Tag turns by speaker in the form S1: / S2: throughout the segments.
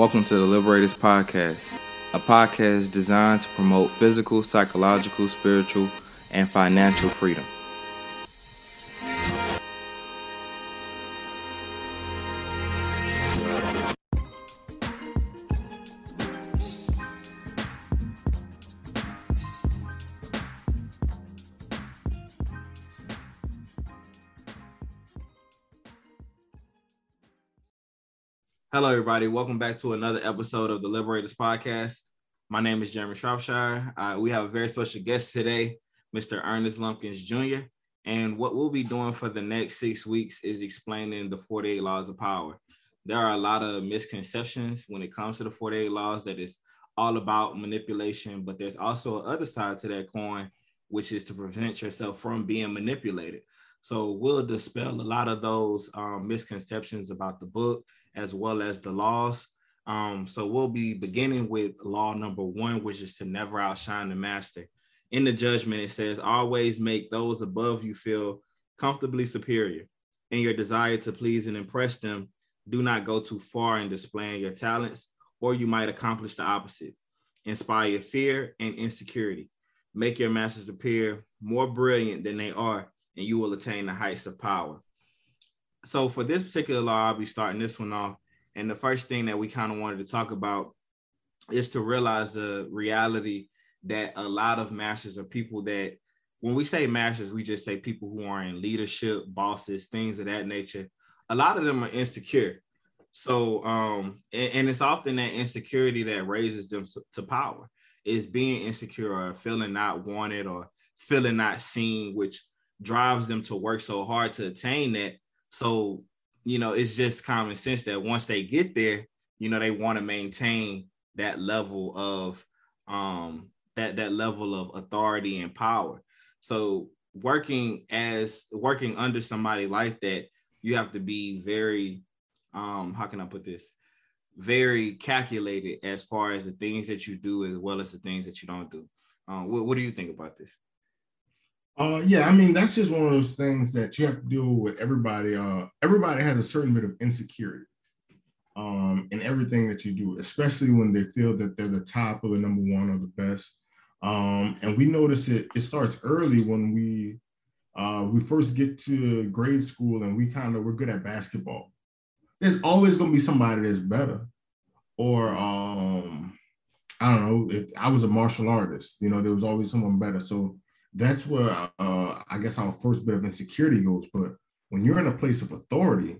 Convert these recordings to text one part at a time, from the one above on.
S1: Welcome to the Liberators Podcast, a podcast designed to promote physical, psychological, spiritual, and financial freedom. Everybody. Welcome back to another episode of the Liberators Podcast. My name is Jeremy Shropshire. Uh, we have a very special guest today, Mr. Ernest Lumpkins Jr. And what we'll be doing for the next six weeks is explaining the 48 laws of power. There are a lot of misconceptions when it comes to the 48 laws that is all about manipulation, but there's also another side to that coin, which is to prevent yourself from being manipulated. So we'll dispel a lot of those um, misconceptions about the book as well as the laws. Um, so we'll be beginning with law number one, which is to never outshine the master. In the judgment, it says, always make those above you feel comfortably superior. In your desire to please and impress them, do not go too far in displaying your talents, or you might accomplish the opposite. Inspire fear and insecurity. Make your masters appear more brilliant than they are, and you will attain the heights of power so for this particular law, I'll be starting this one off. And the first thing that we kind of wanted to talk about is to realize the reality that a lot of masters are people that when we say masters, we just say people who are in leadership, bosses, things of that nature. A lot of them are insecure. So, um, and, and it's often that insecurity that raises them to power is being insecure or feeling not wanted or feeling not seen, which drives them to work so hard to attain that so, you know, it's just common sense that once they get there, you know, they want to maintain that level of um that that level of authority and power. So working as working under somebody like that, you have to be very um how can I put this? Very calculated as far as the things that you do as well as the things that you don't do. Um, what, what do you think about this?
S2: Uh, yeah, I mean that's just one of those things that you have to deal with. Everybody, uh, everybody has a certain bit of insecurity um, in everything that you do, especially when they feel that they're the top or the number one or the best. Um, and we notice it. It starts early when we uh, we first get to grade school and we kind of we're good at basketball. There's always going to be somebody that's better, or um, I don't know. If I was a martial artist, you know, there was always someone better. So that's where uh, I guess our first bit of insecurity goes. But when you're in a place of authority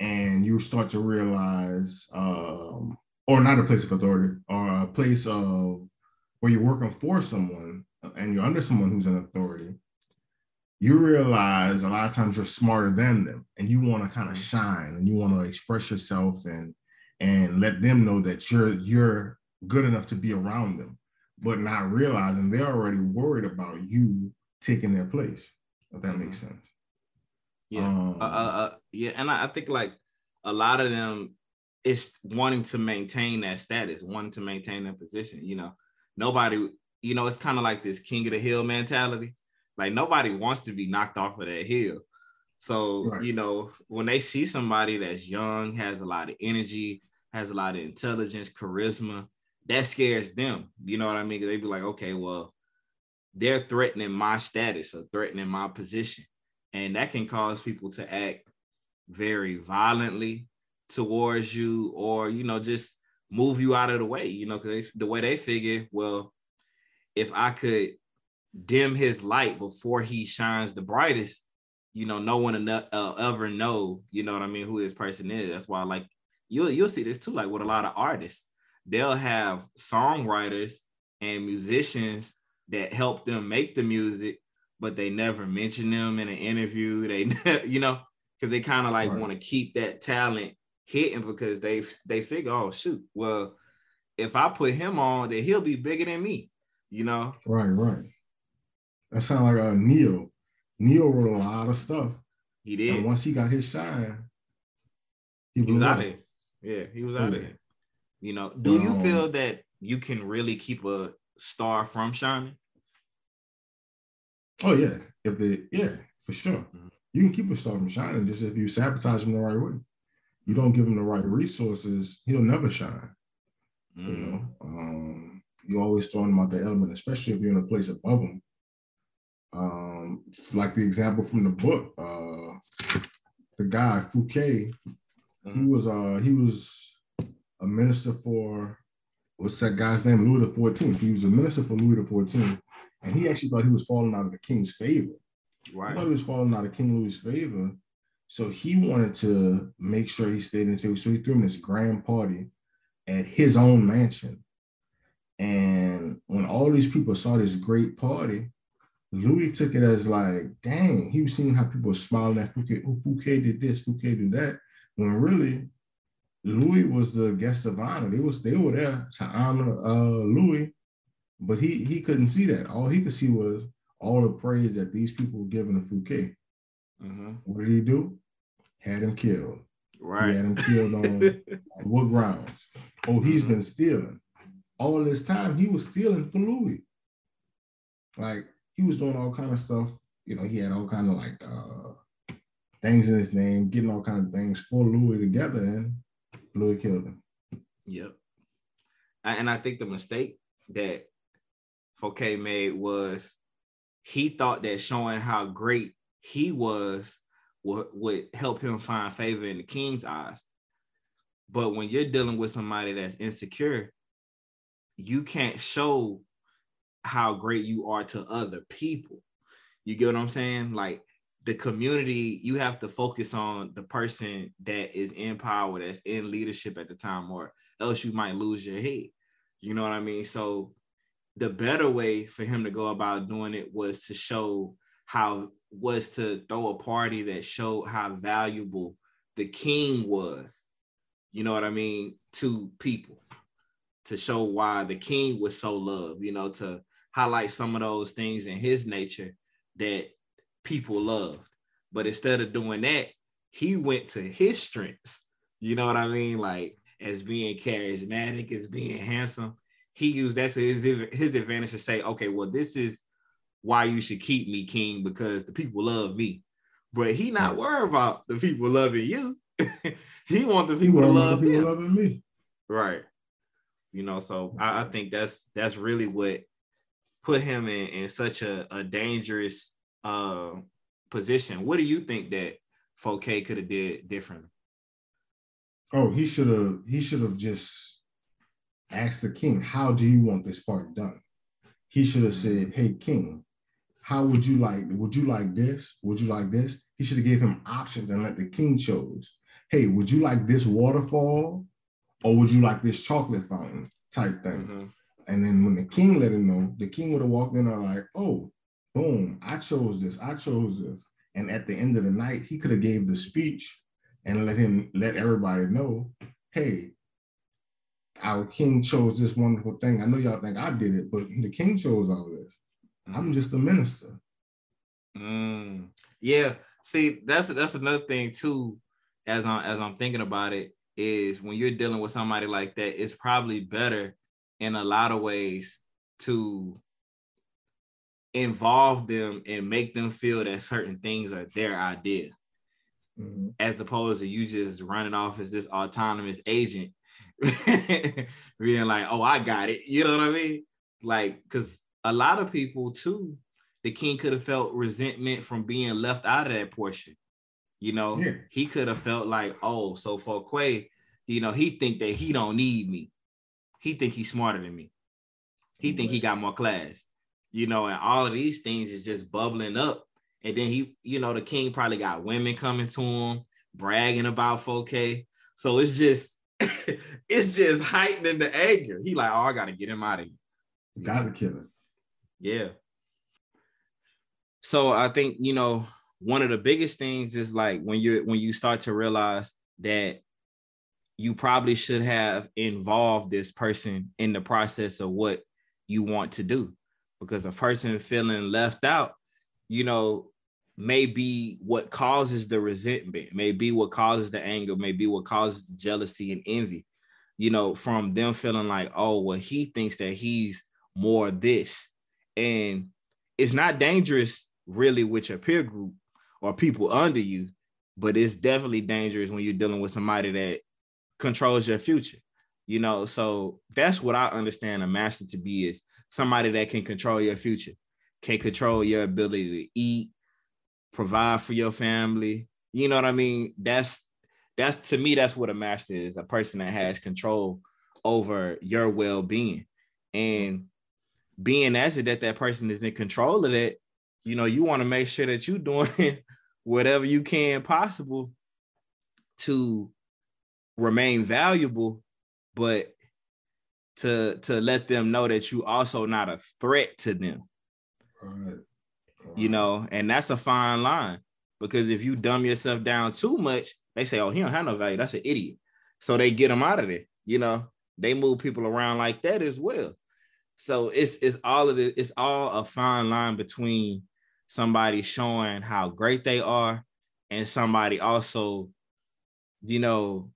S2: and you start to realize, um, or not a place of authority, or a place of where you're working for someone and you're under someone who's in authority, you realize a lot of times you're smarter than them and you want to kind of mm-hmm. shine and you want to express yourself and and let them know that you're you're good enough to be around them but not realizing they're already worried about you taking their place. If that makes mm-hmm. sense.
S1: Yeah, um, uh, uh, uh, yeah, and I, I think like a lot of them is wanting to maintain that status, wanting to maintain that position. You know, nobody, you know, it's kind of like this king of the hill mentality. Like nobody wants to be knocked off of that hill. So, right. you know, when they see somebody that's young, has a lot of energy, has a lot of intelligence, charisma, that scares them. You know what I mean? They'd be like, okay, well, they're threatening my status or threatening my position. And that can cause people to act very violently towards you or, you know, just move you out of the way, you know, because the way they figure, well, if I could dim his light before he shines the brightest, you know, no one uh, ever know, you know what I mean, who this person is. That's why, like, you'll you'll see this too, like with a lot of artists they'll have songwriters and musicians that help them make the music, but they never mention them in an interview. They, you know, because they kind of like right. want to keep that talent hidden because they they figure, oh shoot, well, if I put him on, then he'll be bigger than me. You know.
S2: Right, right. That sounds like a uh, Ne-Yo. Ne-Yo wrote a lot of stuff.
S1: He did.
S2: And once he got his shine,
S1: he, he was out of here. Yeah, he was out of here. You know, do you feel that you can really keep a star from shining?
S2: Oh yeah, if it yeah, for sure. Mm-hmm. You can keep a star from shining just if you sabotage them the right way. you don't give him the right resources, he'll never shine.
S1: Mm.
S2: You know, um, you always throwing him out the element, especially if you're in a place above him. Um, like the example from the book, uh, the guy Fouquet, he
S1: Mhm.
S2: was uh he was a minister for what's that guy's name? Louis the Fourteenth. He was a minister for Louis the Fourteenth, and he actually thought he was falling out of the king's favor. He thought he was falling out of King Louis' favor. So he wanted to make sure he stayed in favor. So he threw him this grand party at his own mansion. And when all these people saw this great party, Louis took it as like, dang, he was seeing how people were smiling at Fouquet. Oh, Fouquet did this, Fouquet did that. When really, Louis was the guest of honor. They was they were there to honor uh, Louis, but he he couldn't see that. All he could see was all the praise that these people were giving to Fouquet.
S1: Mhm.
S2: What did he do? Had him killed. He
S1: Right.
S2: had him killed on, on what grounds? Oh, he's been stealing. All this time he was stealing for Louis. Like he was doing all kind of stuff. You know, he had all kind of like uh things in his name, getting all kind of things for Louis together, and Louis killed him.
S1: Yep. And I think the mistake that Fouquet made was he thought that showing how great he was would, would help him find favor in the king's eyes. But when you're dealing with somebody that's insecure, you can't show how great you are to other people. You get what I'm saying? Like the community, you have to focus on the person that is in power, that's in leadership at the time, or else you might lose your head. You know what I mean? So the better way for him to go about doing it was to show how was to throw a party that showed how valuable the king was. You know what I mean? To people to show why the king was so loved, you know, to highlight some of those things in his nature that people loved. But instead of doing that, he went to his strengths. You know what I mean? Like as being charismatic, as being handsome. He used that to his, his advantage to say, okay, well, this is why you should keep me king because the people love me. But he not worried about the people loving you. he want the
S2: He
S1: people to love
S2: people
S1: him.
S2: loving me.
S1: Right. You know, so I, I think that's that's really what put him in, in such a, a dangerous uh position. What do you think that Fouquet could have did differently?
S2: Oh, he should have. He should have just asked the king, "How do you want this part done?" He should have said, "Hey, king, how would you like? Would you like this? Would you like this?" He should have gave him options and let the king chose. Hey, would you like this waterfall, or would you like this chocolate fountain type thing?
S1: Mhm.
S2: And then when the king let him know, the king would have walked in and like, "Oh, boom, I chose this. I chose this." And at the end of the night, he could have gave the speech and let him let everybody know, hey, our king chose this wonderful thing. I know y'all think I did it, but the king chose all this. I'm just a minister.
S1: Mm. Yeah. See, that's that's another thing too. As I'm as I'm thinking about it, is when you're dealing with somebody like that, it's probably better in a lot of ways to involve them and make them feel that certain things are their idea,
S2: Mhm.
S1: as opposed to you just running off as this autonomous agent, being like, "Oh, I got it." You know what I mean? Like, because a lot of people too the king could have felt resentment from being left out of that portion. You know,
S2: Yeah.
S1: he could have felt like, oh, so Fouquet, you know, he think that he don't need me. He think he's smarter than me. He think he got more class. You know, and all of these things is just bubbling up. And then he, you know, the king probably got women coming to him, bragging about Fouquet. So it's just, it's just heightening the anger. He like, oh, I gotta get him out of here.
S2: Got to kill him.
S1: Yeah. So I think you know one of the biggest things is like when you when you start to realize that you probably should have involved this person in the process of what you want to do because a person feeling left out you know may be what causes the resentment may be what causes the anger may be what causes the jealousy and envy you know from them feeling like oh well he thinks that he's more this and it's not dangerous really with your peer group or people under you but it's definitely dangerous when you're dealing with somebody that controls your future. You know, so that's what I understand a master to be is somebody that can control your future, can control your ability to eat, provide for your family. You know what I mean? That's that's to me, that's what a master is, a person that has control over your well-being. And being as it that that person is in control of that, you know, you want to make sure that you're doing whatever you can possible to remain valuable, but to to let them know that you also not a threat to them. Right. You know, and that's a fine line because if you dumb yourself down too much, they say, "Oh, he don't have no value. That's an idiot." So they get them out of there. You know, they move people around like that as well. So it's it's all of it. It's all a fine line between somebody showing how great they are and somebody also, you know,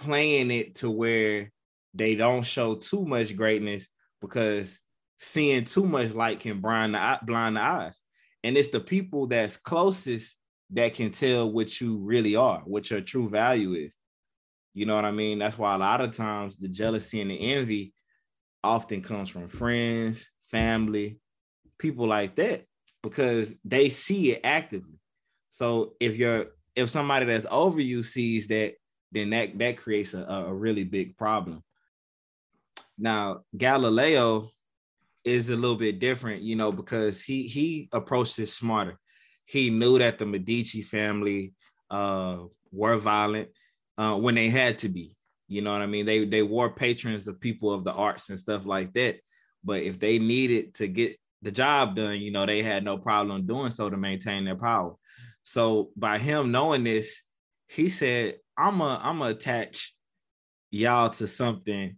S1: playing it to where they don't show too much greatness because seeing too much light can blind the, blind the eyes. And it's the people that's closest that can tell what you really are, what your true value is. You know what I mean? That's why a lot of times the jealousy and the envy often comes from friends, family, people like that, because they see it actively. So if you're if somebody that's over you sees that, then that that creates a, a really big problem. Now Galileo is a little bit different, you know, because he he approached this smarter. He knew that the Medici family uh, were violent uh, when they had to be. You know what I mean? They they were patrons of people of the arts and stuff like that. But if they needed to get the job done, you know, they had no problem doing so to maintain their power. So by him knowing this, he said, I'm a I'm gonna attach y'all to something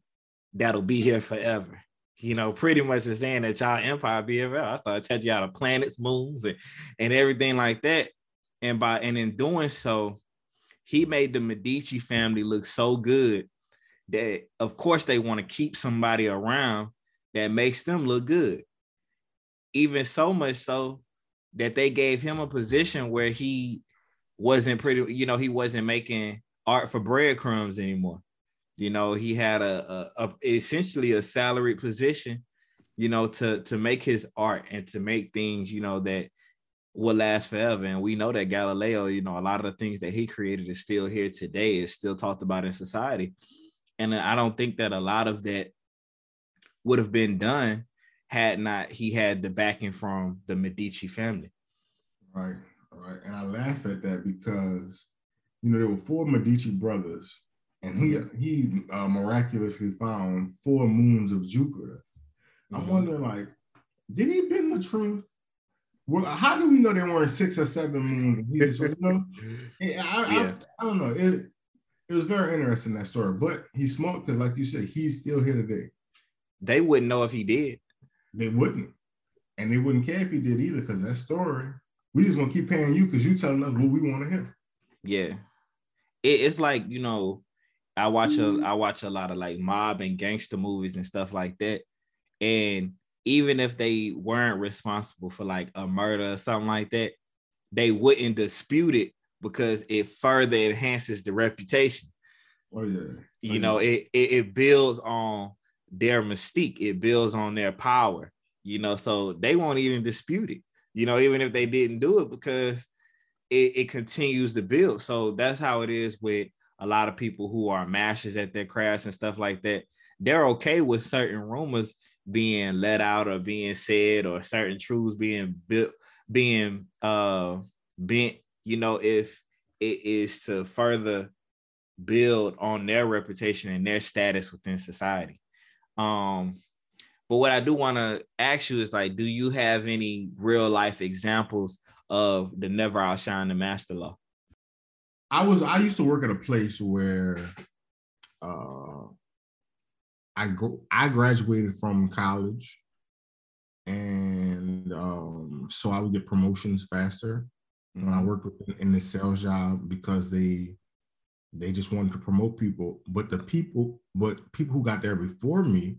S1: that'll be here forever. You know, pretty much the saying that y'all empire be here I started attaching y'all to planets, moons, and, and everything like that. And by and in doing so, he made the Medici family look so good that of course they want to keep somebody around that makes them look good. Even so much so that they gave him a position where he wasn't pretty, you know, he wasn't making art for breadcrumbs anymore. You know, he had a, a, a essentially a salaried position, you know, to to make his art and to make things, you know, that will last forever. And we know that Galileo, you know, a lot of the things that he created is still here today, is still talked about in society. And I don't think that a lot of that would have been done had not he had the backing from the Medici family.
S2: Right, right. And I laugh at that because you know there were four Medici brothers, and he he uh, miraculously found four moons of Jupiter. Mm-hmm. I'm wondering, like, did he bend the truth? Well, how do we know there weren't six or seven moons? you know, I, yeah. I, I, don't know. It, it was very interesting that story, but he's smart because, like you said, he's still here today.
S1: They wouldn't know if he did.
S2: They wouldn't, and they wouldn't care if he did either, because that story, we just gonna keep paying you because you telling us what we want to hear.
S1: Yeah, it, it's like you know, I watch a mm-hmm. I watch a lot of like mob and gangster movies and stuff like that, and even if they weren't responsible for like a murder or something like that, they wouldn't dispute it because it further enhances the reputation.
S2: Oh yeah.
S1: Oh, you know, it, it it builds on their mystique, it builds on their power, you know, so they won't even dispute it, you know, even if they didn't do it because it, it continues to build. So that's how it is with a lot of people who are masters at their crafts and stuff like that. They're okay with certain rumors being let out or being said or certain truths being built being uh bent you know if it is to further build on their reputation and their status within society um but what i do want to ask you is like do you have any real life examples of the never outshine the master law
S2: i was i used to work at a place where uh I go I graduated from college, and um, so I would get promotions faster mm-hmm. when I worked with, in the sales job because they they just wanted to promote people. But the people, but people who got there before me,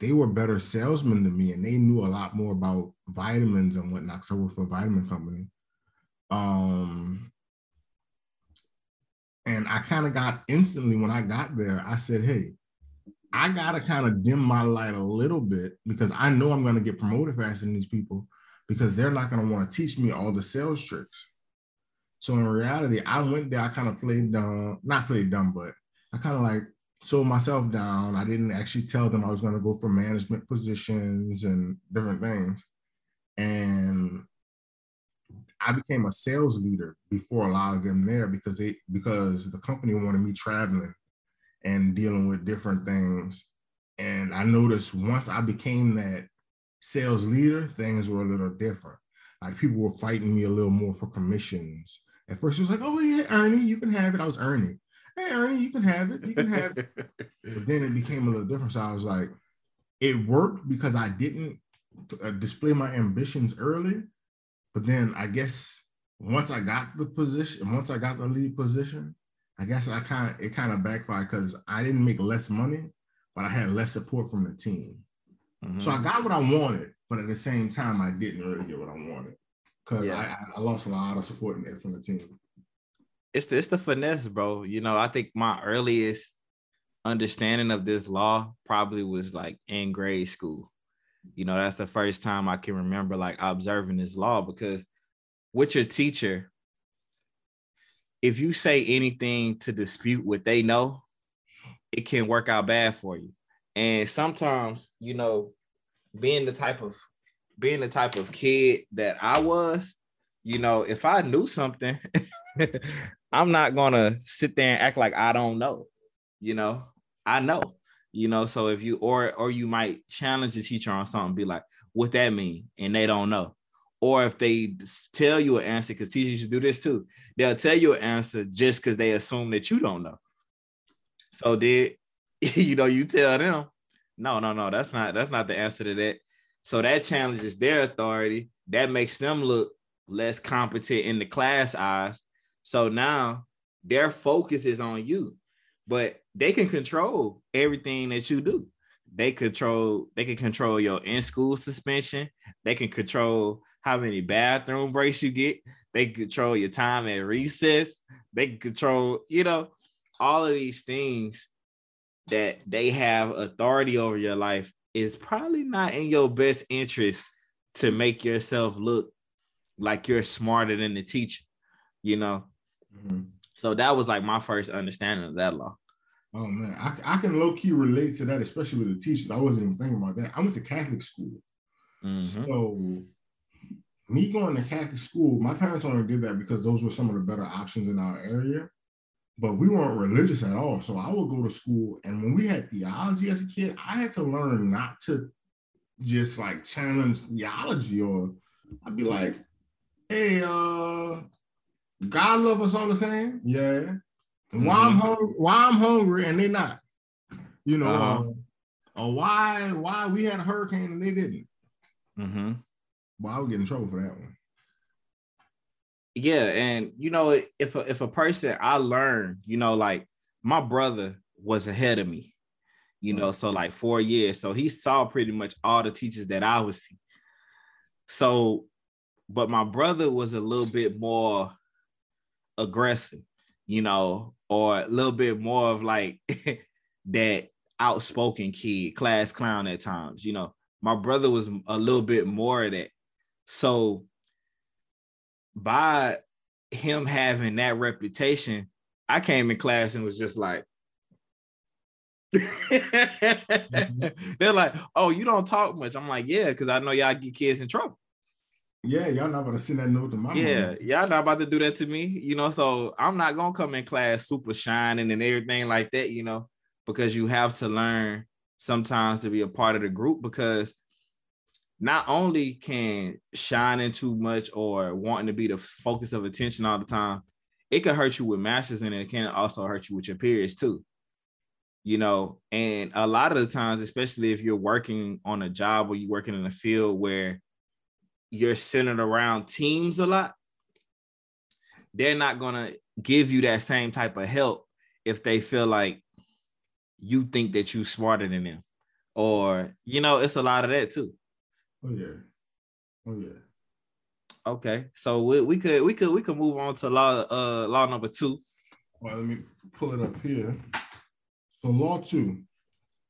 S2: they were better salesmen than me, and they knew a lot more about vitamins and whatnot. So I worked for a vitamin company. Um, and I kind of got instantly when I got there, I said, hey, I gotta kind of dim my light a little bit because I know I'm gonna get promoted faster than these people because they're not gonna want to teach me all the sales tricks. So in reality, I went there, I kind of played dumb, not played dumb, but I kind of like sold myself down. I didn't actually tell them I was gonna go for management positions and different things. And I became a sales leader before a lot of them there because they because the company wanted me traveling and dealing with different things. And I noticed once I became that sales leader, things were a little different. Like people were fighting me a little more for commissions. At first, it was like, "Oh yeah, Ernie, you can have it." I was Ernie. Hey, Ernie, you can have it. You can have it. but then it became a little different. So I was like, it worked because I didn't uh, display my ambitions early. But then I guess once I got the position, once I got the lead position, I guess I kind of it kind of backfired because I didn't make less money, but I had less support from the team. Mm-hmm. So I mm-hmm. got what I wanted, but at the same time, I didn't really get what I wanted because yeah. I, I, lost a lot of support in from the team.
S1: It's the, it's the finesse, bro. You know, I think my earliest understanding of this law probably was like in grade school. You know, that's the first time I can remember like observing this law because with your teacher, if you say anything to dispute what they know, it can work out bad for you. And sometimes, you know, being the type of being the type of kid that I was, you know, if I knew something, I'm not gonna sit there and act like I don't know. You know, I know. You know, so if you or or you might challenge the teacher on something, be like, "What that mean?" and they don't know or if they tell you an answer, because teachers do this too, they'll tell you an answer just because they assume that you don't know. So did you know you tell them, no, no, no, that's not that's not the answer to that. So that challenges their authority. That makes them look less competent in the class eyes. So now their focus is on you, but they can control everything that you do. They control, they can control your in-school suspension. They can control how many bathroom breaks you get. They control your time at recess. They control, you know, all of these things that they have authority over your life is probably not in your best interest to make yourself look like you're smarter than the teacher, you know. Mm-hmm. So that was like my first understanding of that law.
S2: Oh man, I, I can low key relate to that, especially with the teachers. I wasn't even thinking about that. I went to Catholic school, mm-hmm. so me going to Catholic school, my parents only did that because those were some of the better options in our area. But we weren't religious at all. So I would go to school. And when we had theology as a kid, I had to learn not to just like challenge theology or I'd be like, hey, uh, God love us all the same. Yeah. Mm-hmm. Why I'm hungry, why I'm hungry and they not. You know, uh-huh. uh, or why why we had a hurricane and they didn't. Mm-hmm. Well, I would get in trouble for that one.
S1: Yeah, and you know, if a, if a person I learned, you know, like my brother was ahead of me, you know, so like four years, so he saw pretty much all the teachers that I was see. So, but my brother was a little bit more aggressive, you know, or a little bit more of like that outspoken kid, class clown at times, you know. My brother was a little bit more of that. So by him having that reputation, I came in class and was just like, mm-hmm. they're like, oh, you don't talk much. I'm like, yeah, because I know y'all get kids in trouble.
S2: Yeah, y'all not about to send that note to my
S1: Yeah, mom. y'all not about to do that to me, you know. So I'm not gonna come in class super shining and everything like that, you know, because you have to learn sometimes to be a part of the group because not only can shining too much or wanting to be the focus of attention all the time, it can hurt you with masters and it can also hurt you with your peers too. You know, and a lot of the times, especially if you're working on a job or you're working in a field where you're centered around teams a lot, they're not gonna give you that same type of help if they feel like you think that you're smarter than them. Or, you know, it's a lot of that too.
S2: Oh yeah. Oh yeah.
S1: Okay, so we, we could we could we could move on to law uh law number two.
S2: Well, let me pull it up here. So law two,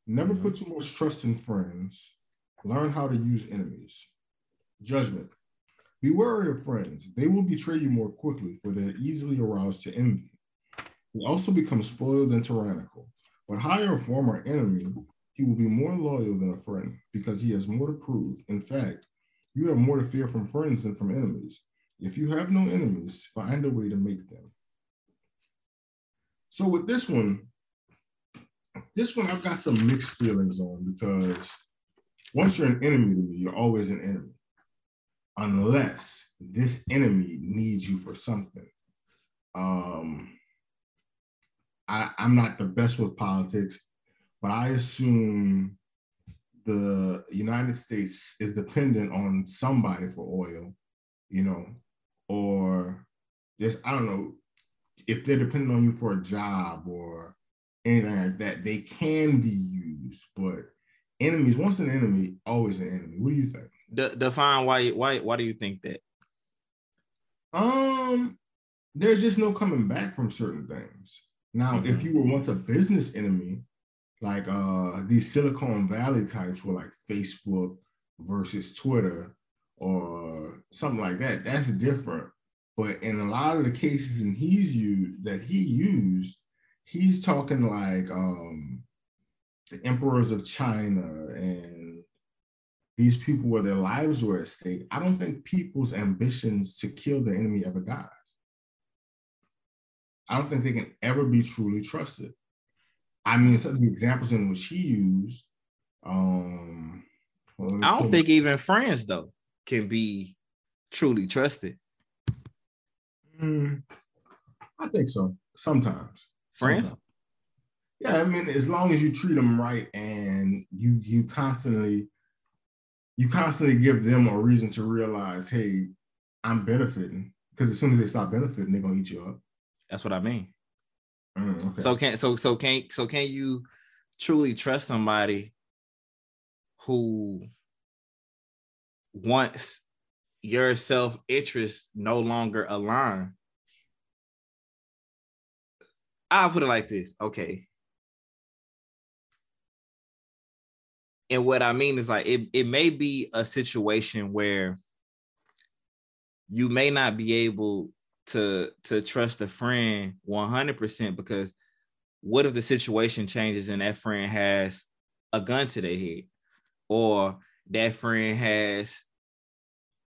S2: never put too much trust in friends. Learn how to use enemies. Judgment. Be wary of friends. They will betray you more quickly, for they're easily aroused to envy. They also become spoiled and tyrannical. But hire a former enemy, he will be more loyal than a friend because he has more to prove. In fact, you have more to fear from friends than from enemies. If you have no enemies, find a way to make them. So with this one, this one I've got some mixed feelings on because once you're an enemy to me, you're always an enemy, unless this enemy needs you for something. Um, I, I'm not the best with politics, but I assume the United States is dependent on somebody for oil, you know, or just I don't know if they're dependent on you for a job or anything like that, they can be used. But enemies, once an enemy, always an enemy. What do you think?
S1: De- define why why why do you think that?
S2: Um, there's just no coming back from certain things. Now, mm-hmm. if you were once a business enemy, like uh these Silicon Valley types were like Facebook versus Twitter or something like that, that's different. But in a lot of the cases and he's used that he used, he's talking like um the emperors of China and these people where their lives were at stake. I don't think people's ambitions to kill the enemy ever dies. I don't think they can ever be truly trusted. I mean, some of the examples in which he used. Um,
S1: well, I don't think even friends though can be truly trusted.
S2: Mm, I think so. Sometimes
S1: friends. Sometimes.
S2: Yeah, I mean, as long as you treat them right and you you constantly you constantly give them a reason to realize, hey, I'm benefiting. Because as soon as they stop benefiting, they're gonna eat you up.
S1: That's what I mean. Mm, okay. So can so so can so can you truly trust somebody who wants your self interest no longer align? I'll put it like this. Okay. And what I mean is like it, it may be a situation where you may not be able to to trust a friend 100% because what if the situation changes and that friend has a gun to their head or that friend has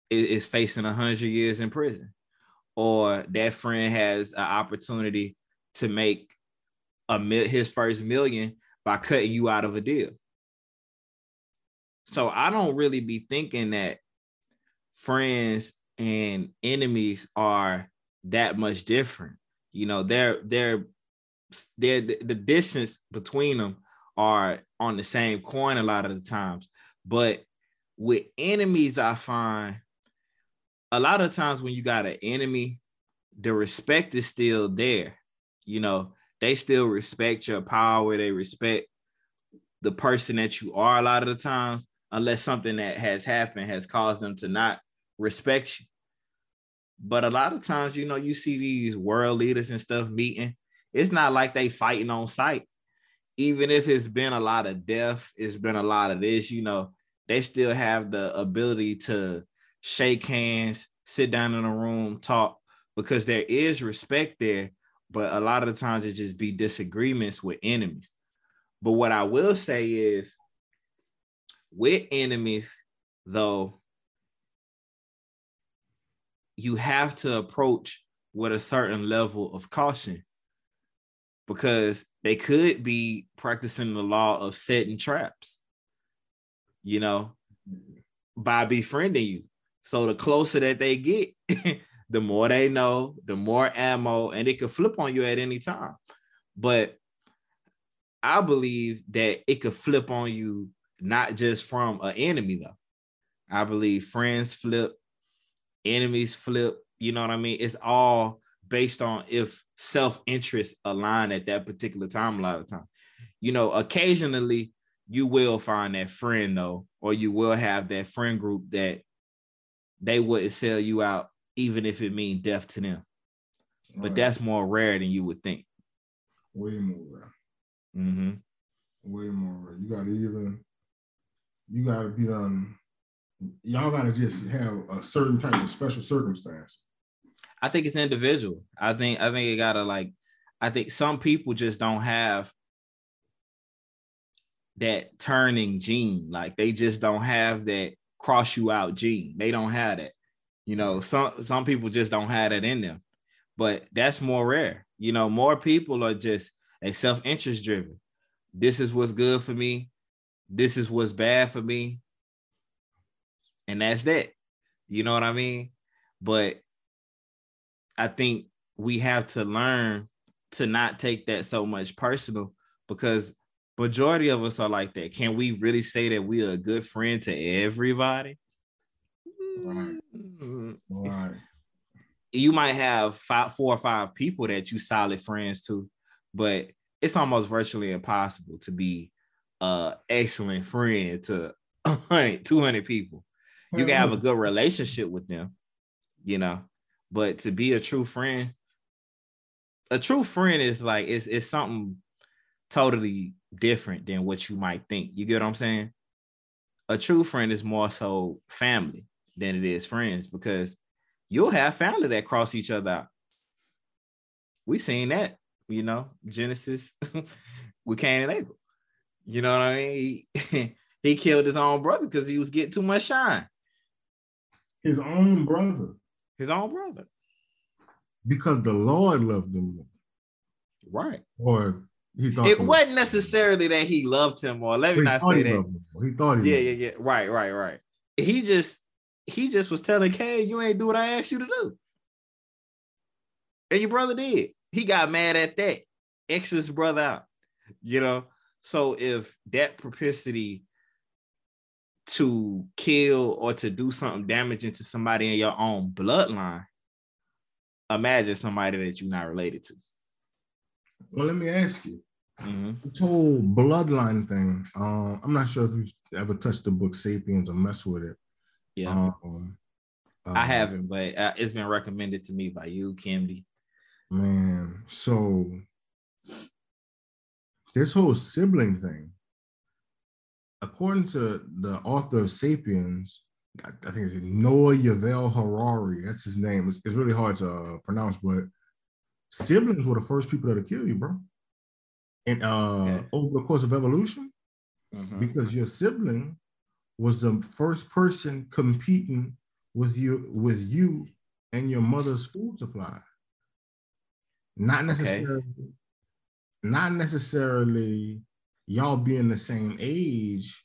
S1: is facing 100 years in prison or that friend has an opportunity to make a his first million by cutting you out of a deal so i don't really be thinking that friends and enemies are that much different. You know, they're they're they're the distance between them are on the same coin a lot of the times. But with enemies, I find a lot of times when you got an enemy, the respect is still there. You know, they still respect your power, they respect the person that you are a lot of the times, unless something that has happened has caused them to not respect you. But a lot of times, you know, you see these world leaders and stuff meeting. It's not like they fighting on sight. Even if it's been a lot of death, it's been a lot of this, you know, they still have the ability to shake hands, sit down in a room, talk, because there is respect there. But a lot of the times it just be disagreements with enemies. But what I will say is with enemies, though, you have to approach with a certain level of caution because they could be practicing the law of setting traps, you know, by befriending you. So the closer that they get, the more they know, the more ammo, and it could flip on you at any time. But I believe that it could flip on you not just from an enemy, though. I believe friends flip, enemies flip. You know what I mean? It's all based on if self-interest align at that particular time a lot of time. You know, occasionally you will find that friend though, or you will have that friend group that they wouldn't sell you out even if it means death to them. But right. that's more rare than you would think.
S2: Way more rare.
S1: Mm-hmm.
S2: Way more rare. You gotta even you gotta be done. Y'all gotta just have a certain type of special circumstance.
S1: I think it's individual. I think I think it gotta like I think some people just don't have that turning gene. Like they just don't have that cross you out gene. They don't have that. You know, some some people just don't have that in them. But that's more rare. You know, more people are just a self-interest driven. This is what's good for me. This is what's bad for me. And that's that. You know what I mean? But I think we have to learn to not take that so much personal because majority of us are like that. Can we really say that we are a good friend to everybody?
S2: Right. Right.
S1: You might have five, four or five people that you solid friends to, but it's almost virtually impossible to be a excellent friend to 100, 200 people. You can have a good relationship with them, you know, but to be a true friend, a true friend is like it's it's something totally different than what you might think. You get what I'm saying? A true friend is more so family than it is friends because you'll have family that cross each other out. We seen that, you know, Genesis with Cain and Abel. You know what I mean? He, he killed his own brother because he was getting too much shine.
S2: His own brother.
S1: His own brother.
S2: Because the Lord loved him.
S1: Right.
S2: Or he thought
S1: it wasn't necessarily that he loved him, or let me not say that.
S2: He thought
S1: he Yeah, yeah, yeah. Right, right, right. He just he just was telling Kay, you ain't do what I asked you to do. And your brother did. He got mad at that. X his brother out. You know, so if that propensity to kill or to do something damaging to somebody in your own bloodline, imagine somebody that you're not related to.
S2: Well, let me ask you.
S1: Mm-hmm.
S2: This whole bloodline thing. Uh, I'm not sure if you've ever touched the book *Sapiens* or mess with it.
S1: Yeah, um, uh, I haven't, but uh, it's been recommended to me by you, Kimdy.
S2: Man, so this whole sibling thing, according to the author of *Sapiens*, I think it's Noah Yuval Harari. That's his name. It's, it's really hard to uh, pronounce, but siblings were the first people that'll kill you, bro. And uh, over the course of evolution,
S1: mm-hmm.
S2: because your sibling was the first person competing with you with you and your mother's food supply. Not necessarily, okay. Not necessarily y'all being the same age,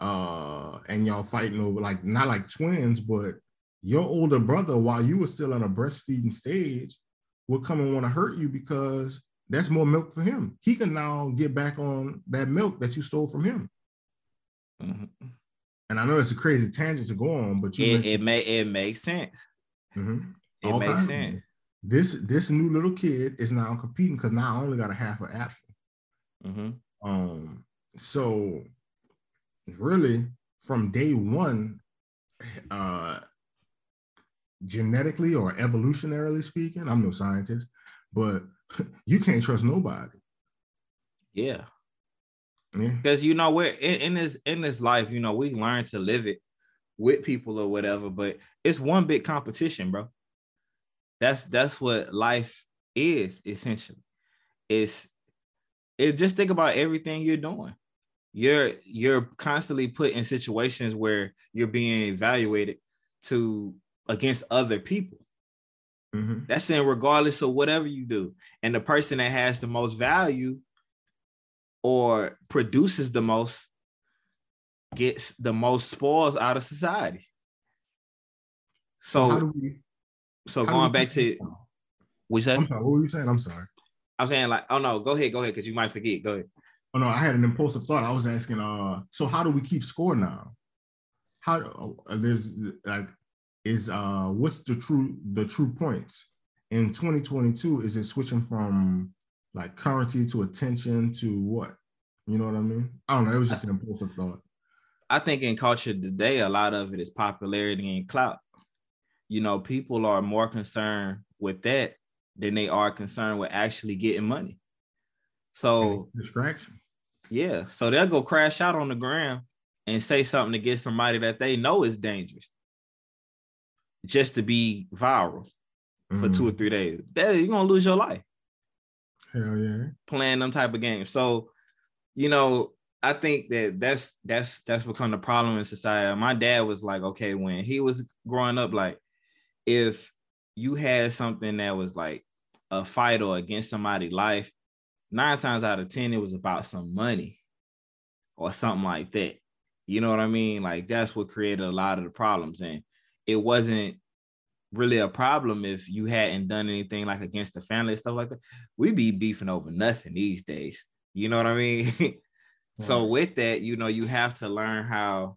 S2: uh, and y'all fighting over like not like twins, but your older brother, while you were still on a breastfeeding stage, would come and want to hurt you because that's more milk for him. He can now get back on that milk that you stole from him.
S1: Mm-hmm.
S2: And I know it's a crazy tangent to go on, but
S1: it, it may it makes sense.
S2: Mm-hmm.
S1: It All makes sense.
S2: This this new little kid is now competing because now I only got a half an apple.
S1: Mm-hmm.
S2: Um, so really from day one, uh, genetically or evolutionarily speaking, I'm no scientist, but you can't trust nobody.
S1: Yeah.
S2: Because
S1: yeah. you know we're in, in, this in this life, you know, we learn to live it with people or whatever, but it's one big competition, bro. That's that's what life is essentially. It's it just think about everything you're doing. You're you're constantly put in situations where you're being evaluated to against other people.
S2: Mm-hmm.
S1: That's saying regardless of whatever you do. And the person that has the most value or produces the most gets the most spoils out of society. So, so, we, so going back to what you
S2: said? I'm sorry, what were you saying? I'm sorry.
S1: I'm saying like, oh no, go ahead, go ahead, because you might forget. Go ahead.
S2: Oh no, I had an impulsive thought. I was asking, uh, so how do we keep score now? How uh, there's like is uh what's the true the true points in 2022 is it switching from like currency to attention to what you know what i mean i don't know it was just an impulsive thought
S1: i think in culture today a lot of it is popularity and clout you know, people are more concerned with that than they are concerned with actually getting money. So
S2: distraction.
S1: Yeah. So they'll go crash out on the ground and say something to get somebody that they know is dangerous just to be viral mm-hmm. for two or mm-hmm. three days. That you're gonna lose your life.
S2: Hell yeah.
S1: Playing them type of games. So, you know, I think that that's that's that's become the problem in society. My dad was like, okay, when he was growing up, like if you had something that was like a fight or against somebody's life, nine times out of ten, it was about some money or something like that. You know what I mean? Like that's what created a lot of the problems. And it wasn't really a problem if you hadn't done anything like against the family and stuff like that. We be beefing over nothing these days. You know what I mean? so with that, you know, you have to learn how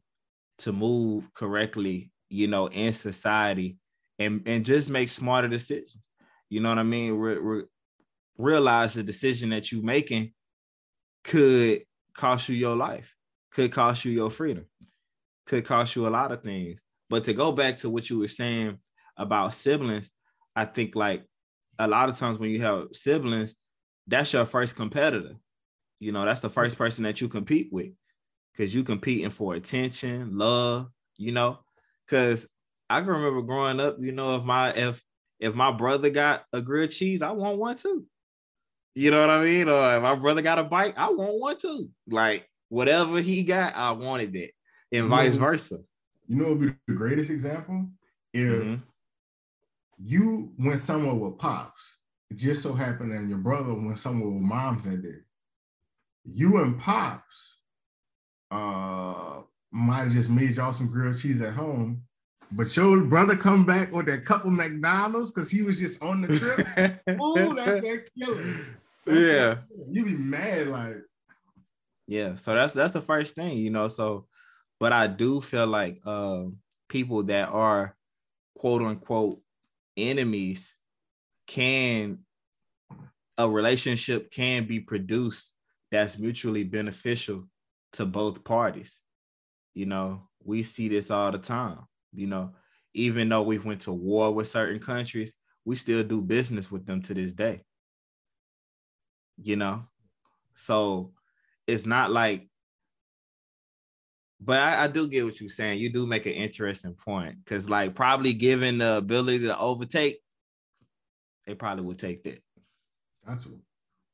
S1: to move correctly, you know, in society and and just make smarter decisions. You know what I mean? Re- re- realize the decision that you're making could cost you your life, could cost you your freedom, could cost you a lot of things. But to go back to what you were saying about siblings, I think like a lot of times when you have siblings, that's your first competitor. You know, that's the first person that you compete with because you competing for attention, love, you know. Cause I can remember growing up, you know, if my if if my brother got a grilled cheese, I want one too. You know what I mean? Or if my brother got a bike, I want one too. Like whatever he got, I wanted it, and you vice
S2: know,
S1: versa.
S2: You know, would be the greatest example if mm-hmm. you went somewhere with pops. It just so happened, and your brother went somewhere with moms that day. You and pops uh might have just made y'all some grilled cheese at home, but your brother come back with that couple McDonald's because he was just on the trip. oh, that's that killer. That's
S1: yeah. That
S2: killer. You be mad like.
S1: Yeah, so that's that's the first thing, you know. So, but I do feel like uh, people that are quote unquote enemies can a relationship can be produced that's mutually beneficial to both parties. You know, we see this all the time you know, even though we went to war with certain countries, we still do business with them to this day. You know, so it's not like, but I, I do get what you're saying. You do make an interesting point because, like, probably given the ability to overtake, they probably would take that.
S2: That's what.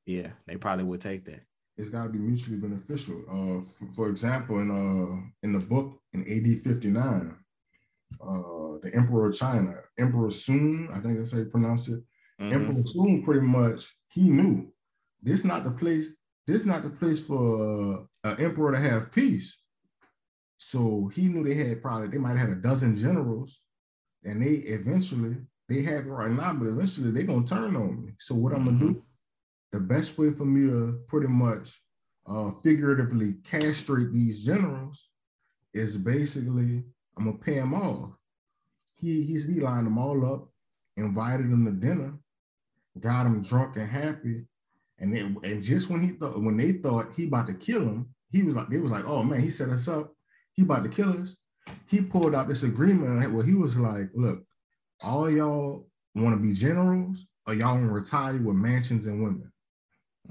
S1: Yeah, they probably would take that.
S2: It's got to be mutually beneficial. Uh, for, for example, in uh in the book in AD 59, uh, the Emperor of China, Emperor Sun, I think that's how you pronounce it. Mm-hmm. Emperor Sun pretty much he knew this not the place. This is not the place for an emperor to have peace. So he knew they had probably they might have had a dozen generals, and they eventually they have it right now, but eventually they're gonna turn on me. So what mm-hmm. I'm gonna do? The best way for me to pretty much uh, figuratively castrate these generals is basically I'm gonna pay him off. He he's he lined them all up, invited them to dinner, got them drunk and happy, and then and just when he thought when they thought he about to kill him, he was like they was like, oh man, he set us up. He about to kill us. He pulled out this agreement where he was like, look, all y'all want to be generals, or y'all want to retire with mansions and women.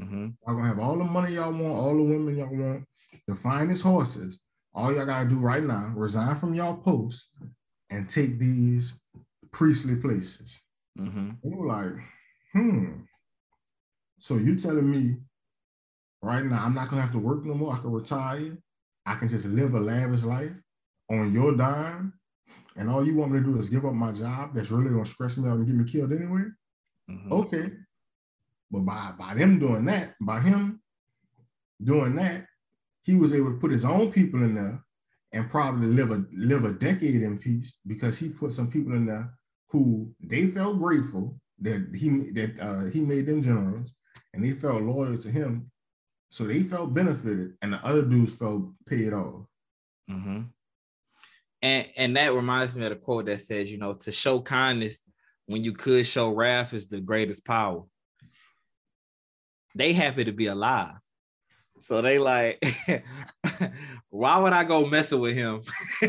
S2: Mm-hmm. Y'all gonna have all the money y'all want, all the women y'all want, the finest horses, all y'all gotta do right now, resign from y'all posts and take these priestly places. Mm-hmm. They were like, hmm. So you telling me right now I'm not gonna have to work no more. I can retire. I can just live a lavish life on your dime. And all you want me to do is give up my job that's really gonna stress me out and get me killed anyway. Mm-hmm. Okay. But by, by them doing that, by him doing that, he was able to put his own people in there and probably live a live a decade in peace because he put some people in there who they felt grateful that he that uh, he made them generals and they felt loyal to him, so they felt benefited, and the other dudes felt paid off.
S1: Mm-hmm. And and that reminds me of the quote that says, you know, to show kindness when you could show wrath is the greatest power. They happy to be alive. So they like, why would I go messing with him?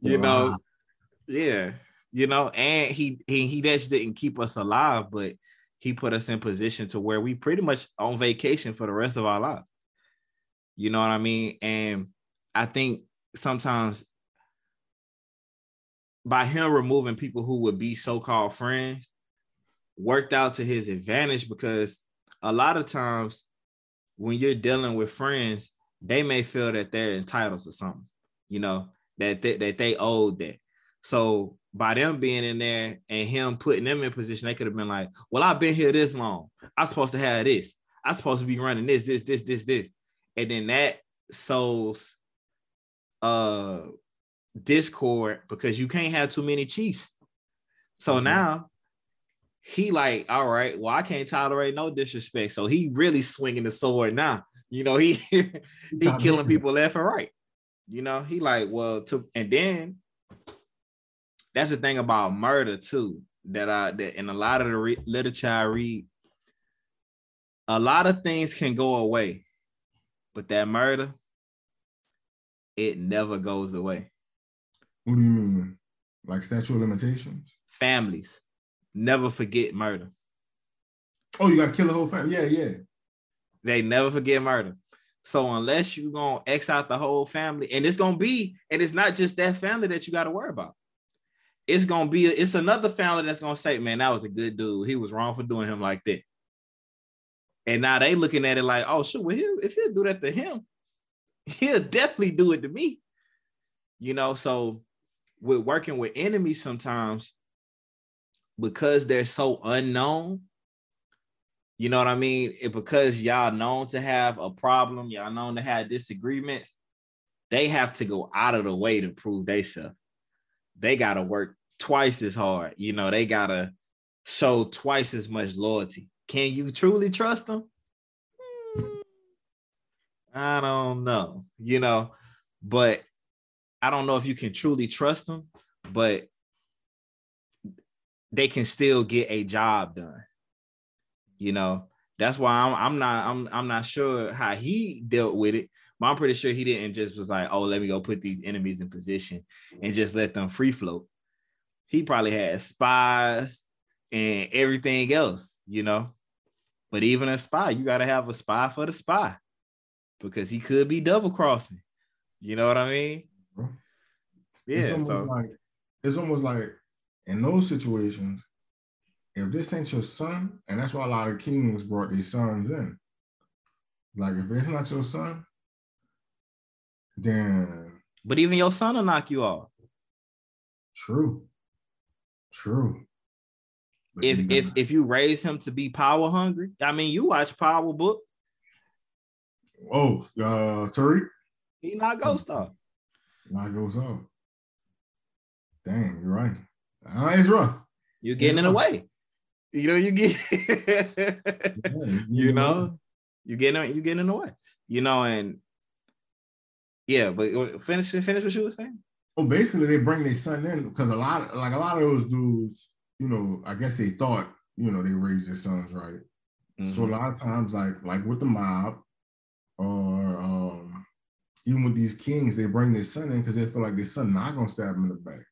S1: you wow. know, yeah. you know, and he he he just didn't keep us alive, but he put us in position to where we pretty much on vacation for the rest of our lives. You know what I mean? And I think sometimes by him removing people who would be so-called friends worked out to his advantage because a lot of times when you're dealing with friends, they may feel that they're entitled to something, you know, that they, that they owed that. So by them being in there and him putting them in position, they could have been like, "Well, I've been here this long. I'm supposed to have this. I'm supposed to be running this, this, this, this, this," and then that sows uh discord because you can't have too many chiefs. So mm-hmm. now he like, all right, well, I can't tolerate no disrespect. So he really swinging the sword now. You know, he he killing people left and right. You know, he like, well, to and then that's the thing about murder too. That I that in a lot of the re- literature I read, a lot of things can go away, but that murder, it never goes away.
S2: What do you mean? Like statute of limitations?
S1: Families never forget murder.
S2: Oh, you gotta kill the whole family. Yeah, yeah.
S1: They never forget murder. So unless you're gonna X out the whole family, and it's gonna be, and it's not just that family that you got to worry about. It's gonna be, it's another family that's gonna say, "Man, that was a good dude. He was wrong for doing him like that." And now they looking at it like, "Oh, sure, well, he'll, if he'll do that to him, he'll definitely do it to me." You know, so with working with enemies sometimes because they're so unknown you know what i mean? It, because y'all known to have a problem y'all known to have disagreements they have to go out of the way to prove themselves they got to work twice as hard you know they got to show twice as much loyalty. Can you truly trust them? Hmm. i don't know you know but I don't know if you can truly trust them, but they can still get a job done. You know, that's why I'm I'm not I'm I'm not sure how he dealt with it, but I'm pretty sure he didn't just was like, oh, let me go put these enemies in position and just let them free float. He probably had spies and everything else, you know. But even a spy, you got to have a spy for the spy because he could be double crossing. You know what I mean?
S2: Yeah, it's almost so. like it's almost like in those situations, if this ain't your son, and that's why a lot of kings brought their sons in. Like if it's not your son, then
S1: but even your son will knock you off.
S2: True. True.
S1: But if if if you raise him to be power hungry, I mean, you watch Power Book.
S2: Oh, uh, Tariq.
S1: He not ghost off.
S2: Not ghost off. Dang, you're right. Uh, it's rough.
S1: You're getting it's in the way. You know, you get yeah, you know, you getting you getting in the way. You know, and yeah, but finish finish what you were saying.
S2: Well, basically they bring their son in because a lot of like a lot of those dudes, you know, I guess they thought, you know, they raised their sons right. Mm-hmm. So a mm-hmm. lot of times, like like with the mob, or um, even with these kings, they bring their son in because they feel like their son not gonna stab him in the back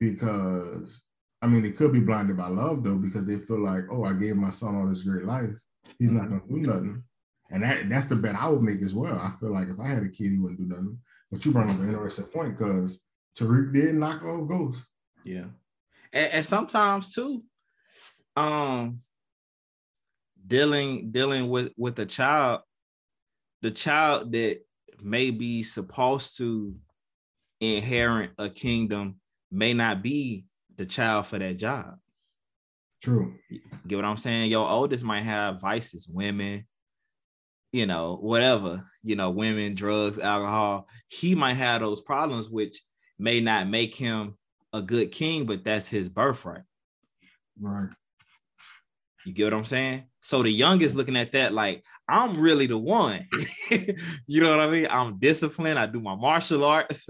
S2: because I mean, they could be blinded by love though, because they feel like, oh, I gave my son all this great life. He's not gonna do nothing. And that that's the bet I would make as well. I feel like if I had a kid, he wouldn't do nothing. But you bring up an interesting point because Tariq did knock off Ghost.
S1: Yeah. And, and sometimes too, um, dealing dealing with with a child, the child that may be supposed to inherit a kingdom may not be the child for that job.
S2: True.
S1: Get what I'm saying? Your oldest might have vices, women, you know, whatever, you know, women, drugs, alcohol. He might have those problems, which may not make him a good king, but that's his birthright.
S2: Right.
S1: You get what I'm saying? So the youngest looking at that like I'm really the one. you know what I mean? I'm disciplined. I do my martial arts.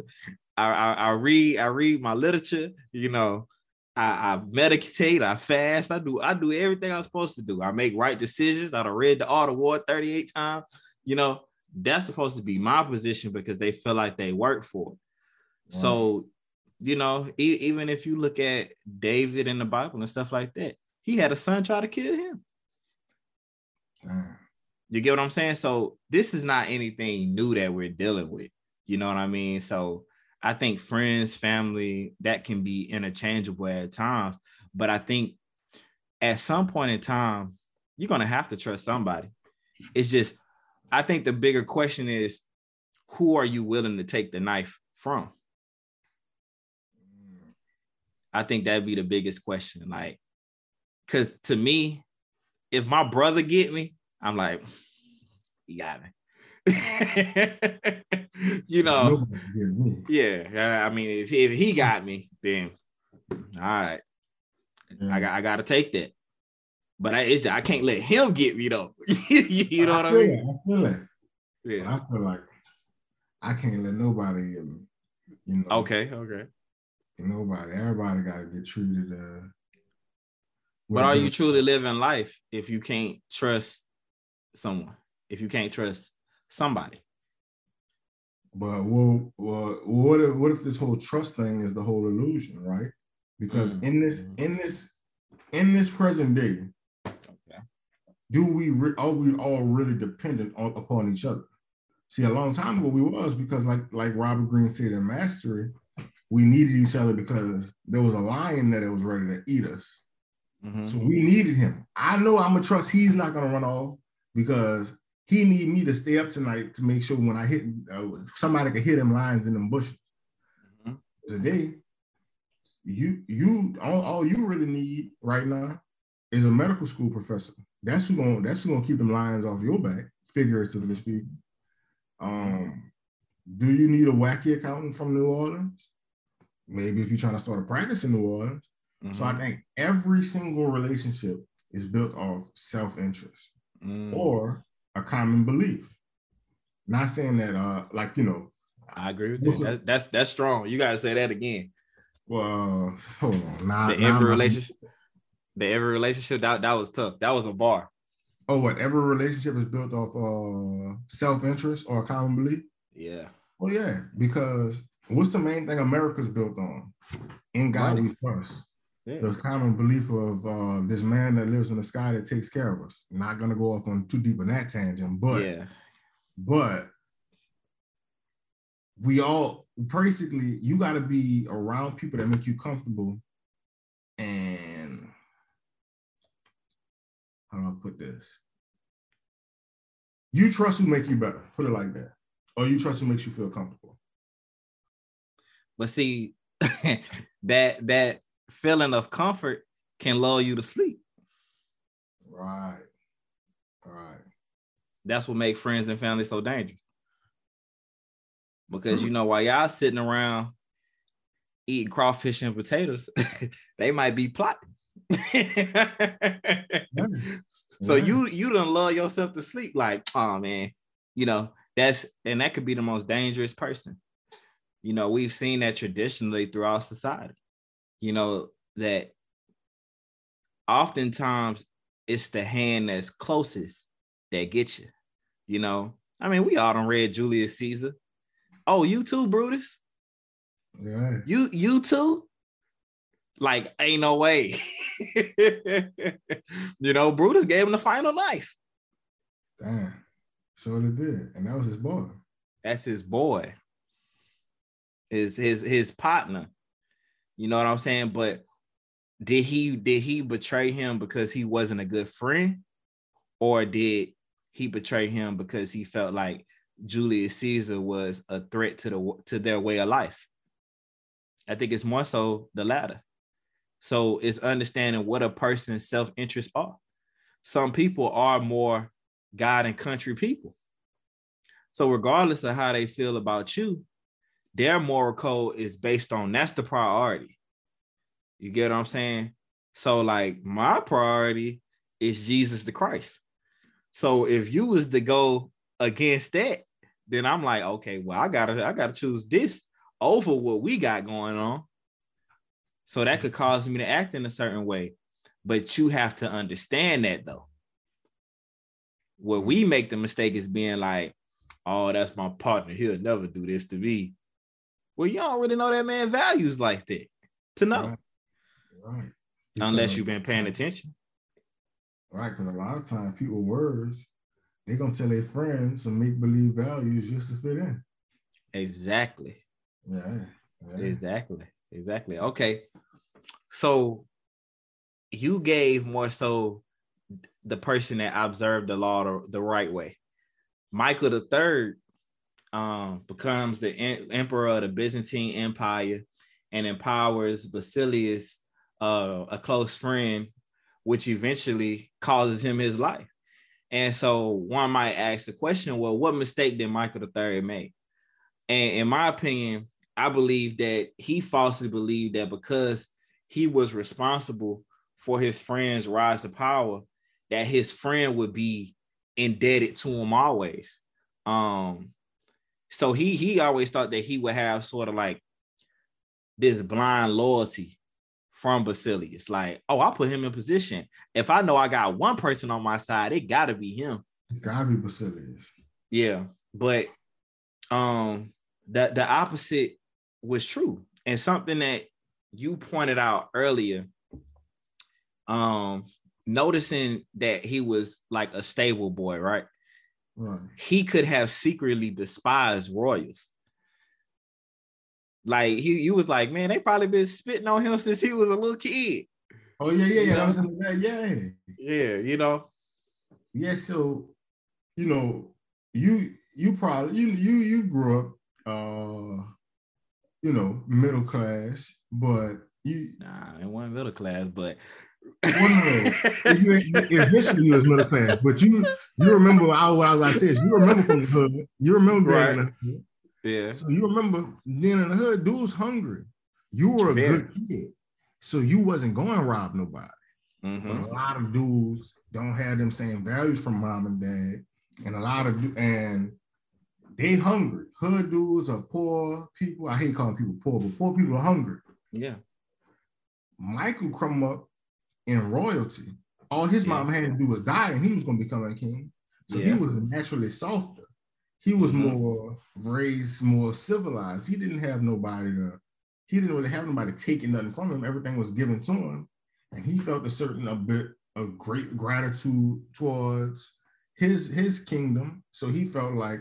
S1: I, I, I read I read my literature. You know, I, I, meditate. I fast. I do I do everything I'm supposed to do. I make right decisions. I've read the Art of War 38 times. You know, that's supposed to be my position because they feel like they work for it. So you know, e- even if you look at David in the Bible and stuff like that, he had a son try to kill him.
S2: Damn.
S1: You get what I'm saying? So this is not anything new that we're dealing with. You know what I mean? So I think friends, family, that can be interchangeable at times. But I think at some point in time, you're gonna have to trust somebody. It's just, I think the bigger question is, who are you willing to take the knife from? I think that'd be the biggest question. Like, because to me, if my brother get me, I'm like, he got me. you know,
S2: Nobody get me.
S1: yeah. I mean, if, if he got me, then all right,
S2: Yeah.
S1: I got I got to take that. But I it's, I can't let him get me though. you know what I mean?
S2: it, I feel it.
S1: Yeah.
S2: I feel like I can't let nobody get me. You know,
S1: Okay. Okay.
S2: nobody. Everybody got to get treated. Uh,
S1: But are you truly living life if you can't trust someone? If you can't trust somebody?
S2: But well, well, what if what if this whole trust thing is the whole illusion, right? Because
S1: Mm.
S2: in this in this in this present day,
S1: Okay.
S2: do we re- are we all really dependent on, upon each other? See, a long time ago we was because like like Robert Greene said in Mastery, we needed each other because there was a lion that was ready to eat us.
S1: Mhm.
S2: So we needed him. I know I'm gonna trust he's not gonna run off because he need me to stay up tonight to make sure when I hit uh, somebody could hit him lines in them bushes.
S1: Mhm.
S2: Today, you you all, all you really need right now is a medical school professor. That's who gonna that's who gonna keep them lines off your back, figuratively speaking. Um, do you need a wacky accountant from New Orleans? Maybe if you're trying to start a practice in New Orleans. So I
S1: Mhm.
S2: think every single relationship is built off self-interest
S1: Mm.
S2: or a common belief. Not saying that uh like you know,
S1: I agree with that.
S2: up?
S1: That's, that's that's strong. You gotta say that again.
S2: well hold on. Nah,
S1: The
S2: nah,
S1: every
S2: nah.
S1: relationship, the every relationship that that was tough. That was a bar.
S2: Oh, whatever relationship is built off uh self-interest or a common belief?
S1: Yeah.
S2: Well, yeah, because what's the main thing America's built on? In God we trust. The common belief of uh, this man that lives in the sky that takes care of us. Not gonna go off on too deep in that tangent, but
S1: yeah.
S2: but we all basically you got to be around people that make you comfortable and how do i put this you trust who make you better put it like that or you trust who makes you feel comfortable
S1: But see, that that feeling of comfort can lull you to sleep.
S2: right right
S1: That's what makes friends and family so dangerous. Because you know, while y'all sitting around eating crawfish and potatoes, they might be plotting. so
S2: Yeah.
S1: you you don't lull yourself to sleep, like, oh man, you know, that's and that could be the most dangerous person. You know, we've seen that traditionally throughout society. You know, that oftentimes it's the hand that's closest that gets you. You know, I mean, we all done read Julius Caesar. Oh, you too, Brutus?
S2: yeah
S1: You you too? Like, ain't no way. you know, Brutus gave him the final knife.
S2: damn so they did and that was his boy
S1: That's his boy. His his his partner. You know what I'm saying? But did he did he betray him because he wasn't a good friend? Or did he betray him because he felt like Julius Caesar was a threat to the to their way of life? I think it's more so the latter. So it's understanding what a person's self-interest are. Some people are more God and country people. So regardless of how they feel about you, their moral code is based on that's the priority. You get what I'm saying? So like my priority is Jesus the Christ. So if you was to go against that, then I'm like, okay, well, I gotta I gotta choose this over what we got going on. So that could cause me to act in a certain way. But you have to understand that though. Where we make the mistake is being like, oh, that's my partner. He'll never do this to me. Well, you don't really know that man values like that to know.
S2: Right. right.
S1: Unless you've been paying attention.
S2: Right, because a lot of times people words, they're gonna tell their friends some make believe values just to fit in.
S1: Exactly.
S2: Yeah, yeah.
S1: Exactly. Exactly. Okay. So you gave more so the person that observed the law the, the right way. Michael the third um, becomes the emperor of the Byzantine Empire and empowers Basilius, uh, a close friend, which eventually causes him his life. And so one might ask the question, well, what mistake did Michael III make? And in my opinion, I believe that he falsely believed that because he was responsible for his friend's rise to power, that his friend would be indebted to him always. Um, so he he always thought that he would have sort of like this blind loyalty from Basilius. Like, oh, I put him in position. If I know I got one person on my side, it gotta be him.
S2: It's gotta be Basilius.
S1: Yeah, but um, the the opposite was true, and something that you pointed out earlier. Um, noticing that he was like a stable boy, right?
S2: Right.
S1: He could have secretly despised royals. Like he, you was like, man, they probably been spitting on him since he was a little kid.
S2: Oh yeah, yeah, yeah. That was in yeah.
S1: Yeah, you know.
S2: Yeah, so you know, you you probably you you you grew up uh you know, middle class, but you
S1: nah, it wasn't middle class, but
S2: no, eventually you was middle class, but you you remember what I, what I was like You remember from the hood. You remember
S1: right. the hood. Yeah.
S2: So you remember being in the hood, dude's hungry. You were a Very. good kid, so you wasn't going to rob nobody.
S1: Mm-hmm.
S2: a lot of dudes don't have them same values from mom and dad, and a lot of and they hungry. Hood dudes are poor people. I hate calling people poor, but poor people are hungry.
S1: Yeah.
S2: Michael come up in royalty. All his yeah. mom had to do was die, and he was going to become a king. So yeah. he was naturally softer. He was mm-hmm. more raised, more civilized. He didn't have nobody to. He didn't really have nobody taking nothing from him. Everything was given to him, and he felt a certain a bit of great gratitude towards his his kingdom. So he felt like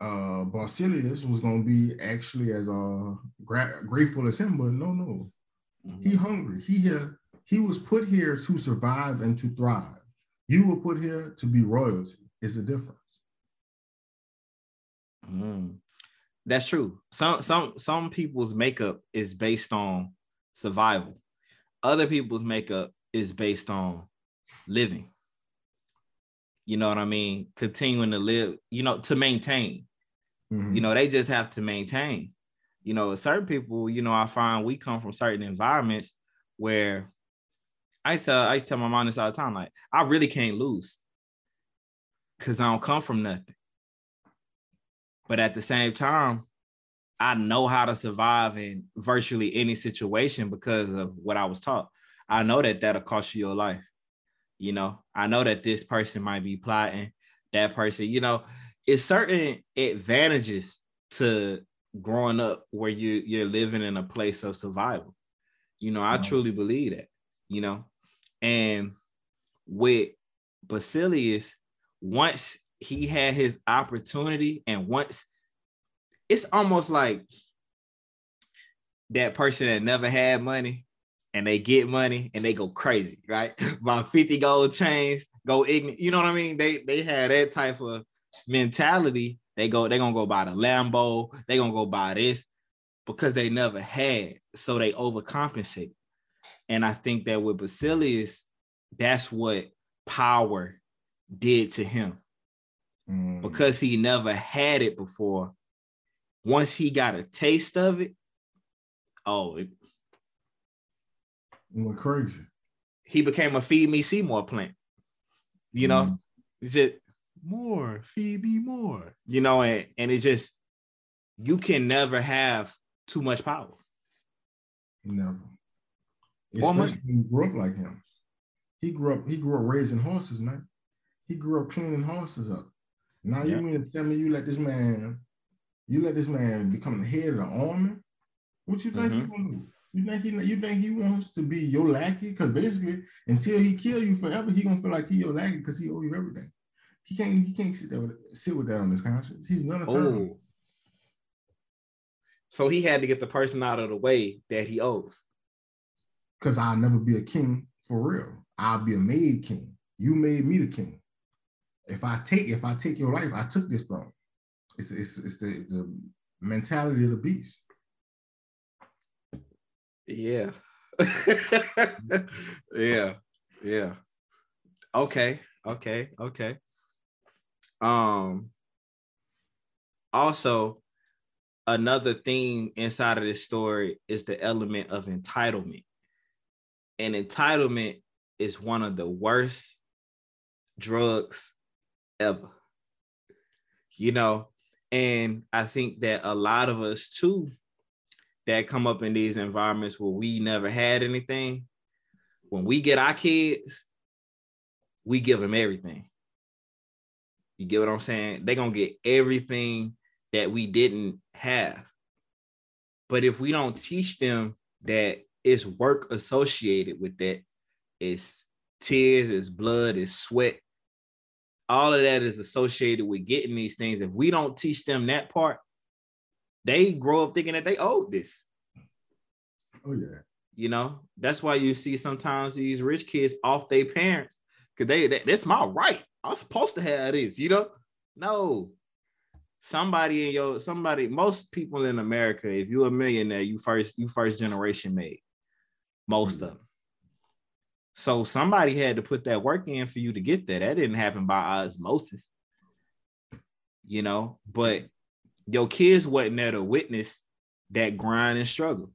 S2: uh Basilius was going to be actually as uh gra- grateful as him, but no, no, mm-hmm. he hungry. He here he was put here to survive and to thrive. You were put here to be royalty. It's a difference.
S1: Mm. That's true. Some some some people's makeup is based on survival. Other people's makeup is based on living. You know what I mean? Continuing to live, you know, to maintain. Mm-hmm. You know, they just have to maintain. You know, certain people, you know, I find we come from certain environments where I tell I tell my mom this all the time. Like, I really can't lose because I don't come from nothing. But at the same time, I know how to survive in virtually any situation because of what I was taught. I know that that'll cost you your life. You know, I know that this person might be plotting, that person, you know, it's certain advantages to growing up where you you're living in a place of survival. You know, I truly believe that, you know. And with Basilius, once he had his opportunity, and once it's almost like that person that never had money and they get money and they go crazy, right? About 50 gold chains, go ignorant. You know what I mean? They they had that type of mentality. They go, they're gonna go buy the Lambo, they're gonna go buy this because they never had. So they overcompensate. And I think that with Basilius, that's what power did to him. Mm. Because he never had it before. Once he got a taste of it, oh, it,
S2: it went crazy.
S1: He became a feed me Seymour plant. You know, mm. just more, feed me more. You know, and, and it just you can never have too much power.
S2: Never. Especially when you grew up like him. He grew up, he grew up raising horses, man. He grew up cleaning horses up. Now yeah. you mean to tell me you let this man You let this man become the head of the army. What you think mm-hmm. he gonna do? You think he you think he wants to be your lackey? Because basically, until he kill you forever, he gonna feel like he your lackey because he owe you everything. He can't he can't sit there with, sit with that on his conscience. He's gonna turn. Oh.
S1: So he had to get the person out of the way that he owes.
S2: Because I'll never be a king for real. I'll be a made king. You made me the king. If I take if I take your life, I took this throne. It's it's it's the, the mentality of the beast.
S1: Yeah. yeah. Yeah. Okay. Okay. Okay. Um also another theme inside of this story is the element of entitlement. And entitlement is one of the worst drugs ever. You know, and I think that a lot of us too that come up in these environments where we never had anything, when we get our kids, we give them everything. You get what I'm saying? They're gonna get everything that we didn't have. But if we don't teach them that it's work associated with that, it's tears, it's blood, it's sweat, all of that is associated with getting these things. If we don't teach them that part, they grow up thinking that they owe this.
S2: Oh yeah.
S1: You know, that's why you see sometimes these rich kids off their parents because they that, that's my right. I'm supposed to have this, you know. No, somebody in your somebody, most people in America, if you're a millionaire, you first you first generation made most mm-hmm. of them. So somebody had to put that work in for you to get there. That didn't happen by osmosis, you know. But your kids wasn't there to witness that grind and struggle.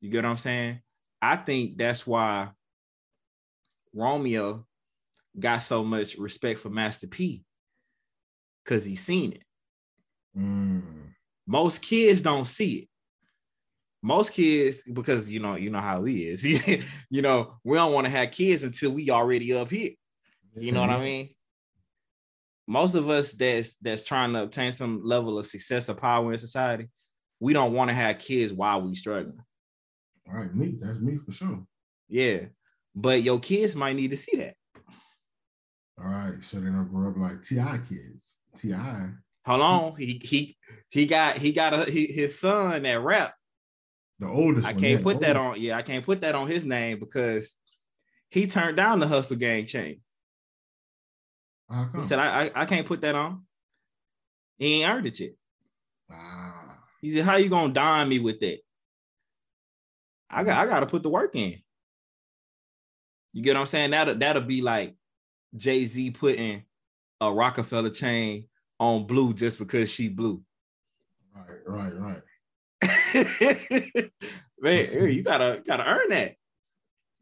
S1: You get what I'm saying? I think that's why Romeo got so much respect for Master P because he seen it. Mm. Most kids don't see it. Most kids, because you know, you know how he is. you know, we don't want to have kids until we already up here. You know mm-hmm. what I mm-hmm. mean? Most of us that's that's trying to obtain some level of success or power in society, we don't want to have kids while we struggling.
S2: All right, me. That's me for sure.
S1: Yeah. But your kids might need to see that.
S2: All right. So they don't grow up like T.I. kids. T.I.
S1: Hold on. He he he got he got a he, his son that rap.
S2: The oldest.
S1: I can't put that on. Yeah, I can't put that on his name because he turned down the hustle gang chain. He said, I, I, I can't put that on. He ain't earned it yet. Ah. He said, How you gonna dime me with that? I got I gotta put the work in. You get what I'm saying? That'll that'll be like Jay-Z putting a Rockefeller chain on blue just because she blue.
S2: Right, right, right.
S1: Man, you gotta gotta earn that.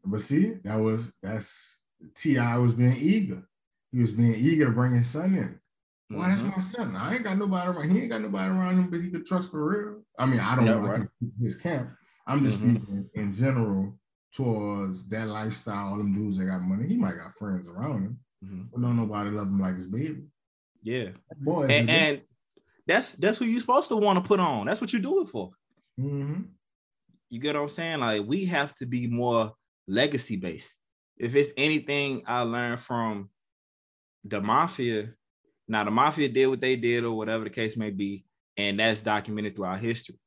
S2: But see, that was that's T.I. was being eager. He was being eager to bring his son in. Well, mm-hmm. that's my son. I ain't got nobody around. He ain't got nobody around him, but he could trust for real. I mean, I don't yeah, know right. his camp. I'm just mm-hmm. speaking in general towards that lifestyle. All them dudes that got money, he might got friends around him, mm-hmm. but don't nobody love him like his baby.
S1: Yeah, boy, and, and, that's that's who you're supposed to want to put on. That's what you do it for. Mm-hmm. You get what I'm saying? Like we have to be more legacy based. If it's anything I learned from the mafia, now the mafia did what they did or whatever the case may be, and that's documented throughout history.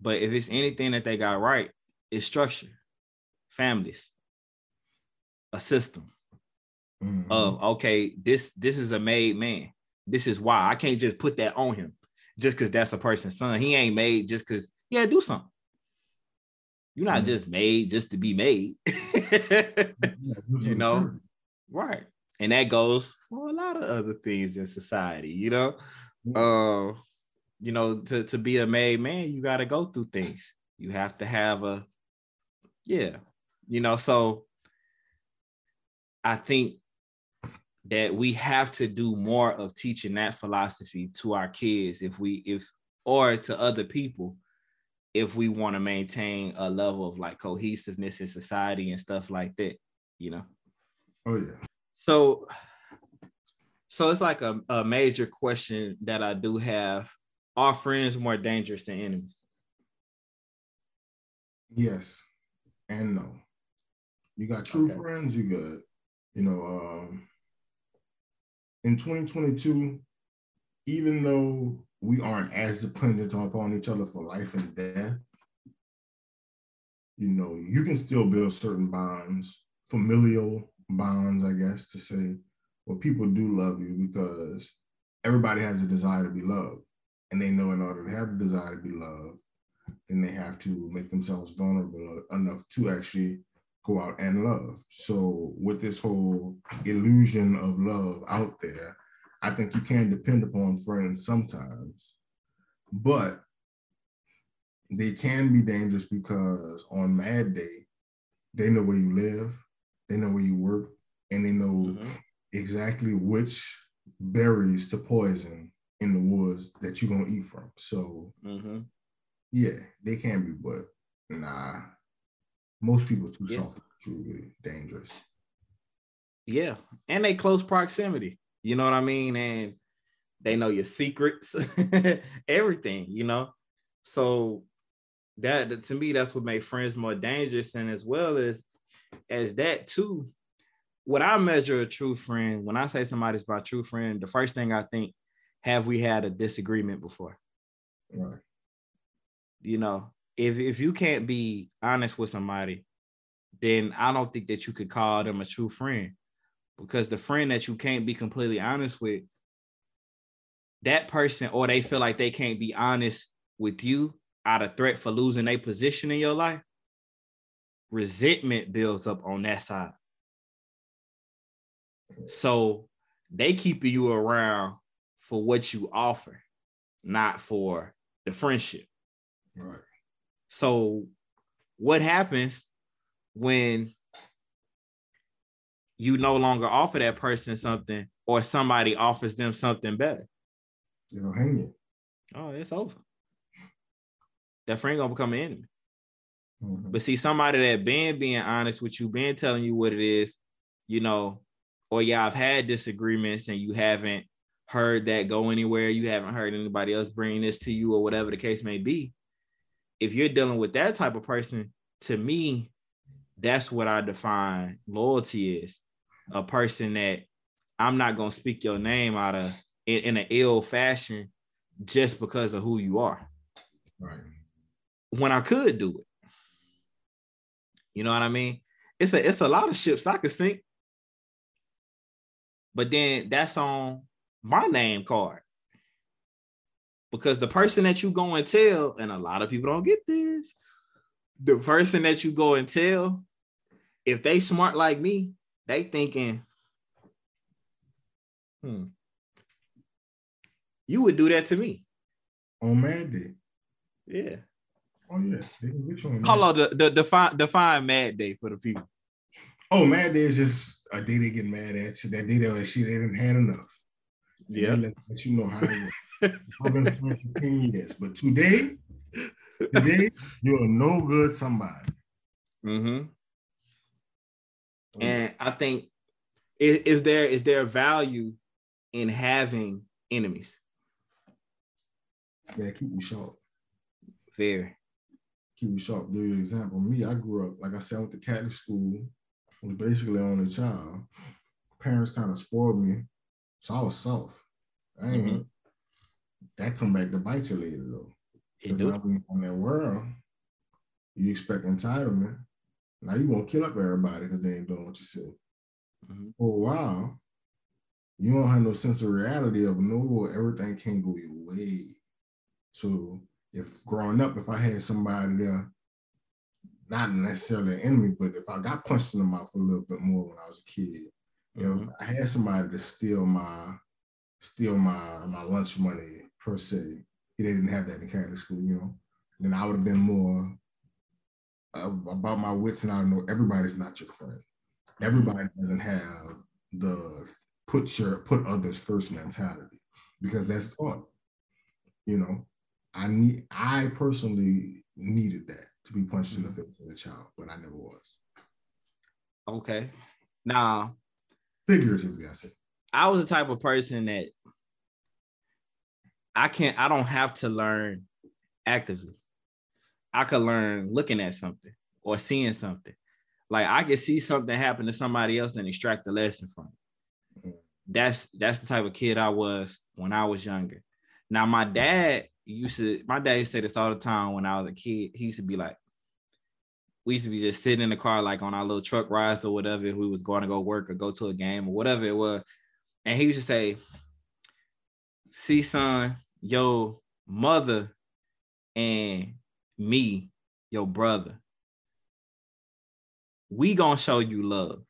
S1: But if it's anything that they got right, it's structure, families, a system mm-hmm. of okay, this this is a made man. This is why I can't just put that on him just because that's a person's son. He ain't made just because yeah, do something. You're not mm-hmm. just made just to be made. you know, right? And that goes for a lot of other things in society. You know, uh, you know, to, to be a made man, you got to go through things. You have to have a, yeah, you know, so I think that we have to do more of teaching that philosophy to our kids if we, if, or to other people, if we want to maintain a level of like cohesiveness in society and stuff like that, you know?
S2: Oh, yeah.
S1: So, so it's like a, a major question that I do have are friends more dangerous than enemies?
S2: Yes and no. You got true
S1: Okay.
S2: friends, you good. You know, um, in 2022, even though we aren't as dependent upon each other for life and death, you know, you can still build certain bonds, familial bonds, I guess, to say, well, people do love you because everybody has a desire to be loved. And they know in order to have the desire to be loved, then they have to make themselves vulnerable enough to actually go out and love. So, with this whole illusion of love out there, I think you can depend upon friends sometimes, but they can be dangerous because on Mad Day, they know where you live, they know where you work, and they know
S1: Mhm.
S2: exactly which berries to poison in the woods that you're gonna eat from. So
S1: Mhm.
S2: yeah, they can be, but nah. Most people too
S1: Yeah.
S2: soft, truly dangerous.
S1: Yeah, and they close proximity. You know what I mean? And they know your secrets, everything. You know, so that to me, that's what made friends more dangerous. And as well as as that too, what I measure a true friend when I say somebody's my true friend, the first thing I think, have we had a disagreement before?
S2: Right.
S1: you know if if you can't be honest with somebody then i don't think that you could call them a true friend because the friend that you can't be completely honest with that person or they feel like they can't be honest with you out of threat for losing their position in your life resentment builds up on that side so they keep you around for what you offer not for the friendship
S2: Right.
S1: so, what happens when you no longer offer that person something or somebody offers them something better?
S2: They'll hang you.
S1: Oh, it's over. That friend gonna become an enemy.
S2: Mhm.
S1: But see, somebody that been being honest with you, been telling you what it is, you know, or yeah, I've had disagreements and you haven't heard that go anywhere. You haven't heard anybody else bring this to you or whatever the case may be. If you're dealing with that type of person, to me, that's what I define loyalty is a person that I'm not gonna speak your name out of in, in an ill fashion just because of who you are
S2: Right.
S1: when I could do it. You know what I mean? It's a it's a lot of ships I could sink. But then that's on my name card. Because the person that you go and tell, and a lot of people don't get this, the person that you go and tell, if they smart like me, they thinking, hmm, you would do that to me.
S2: On Mad Day.
S1: Yeah.
S2: Oh yeah. They can get you on Mad-
S1: on, the, the define define mad day for the people.
S2: Oh, Mad Day is just a day they get mad at you. That day they like shit they didn't had enough. Yeah, let, let you know how it. I've been friends for 10 years. But today, today, you're no good somebody.
S1: Mm-hmm. And I think is, is there is there value in having enemies?
S2: yeah, keep you sharp.
S1: Very.
S2: keep it sharp. Give you an example. Me, I grew up, like I said, I went to Catholic school, was basically only a child. Parents kind of spoiled me, so I was soft. I ain't,
S1: Mhm.
S2: That come back to bite you later, though.
S1: It do.
S2: when you're in that world, you expect entitlement. Now you want to kill up everybody because they ain't doing what you.
S1: Mhm.
S2: For a while, you don't have no sense of reality of no, everything can't go your way. So if growing up, if I had somebody there, not necessarily an enemy, but if I got punched in the mouth a little bit more when I was a kid, you know,
S1: Mhm.
S2: I had somebody to steal my steal my my lunch money per se. They didn't have that in Catholic school, you know. Then I would have been more about my wits, and I know everybody's not your friend. Everybody doesn't have the put your put others first mentality because that's taught. You know, I need I personally needed that to be punched in the face as a child, but I never was.
S1: Okay. Now,
S2: Figuratively, I said.
S1: I was the type of person that I can't, I don't have to learn actively. I could learn looking at something or seeing something. Like I could see something happen to somebody else and extract the lesson from it. Mm-hmm. That's that's the type of kid I was when I was younger. Now my dad used to my dad used to say this all the time when I was a kid. He used to be like, we used to be just sitting in the car like on our little truck rides or whatever. If we was going to go work or go to a game or whatever it was. And he used to say, see, son, your mother and me, your brother, we gonna show you love.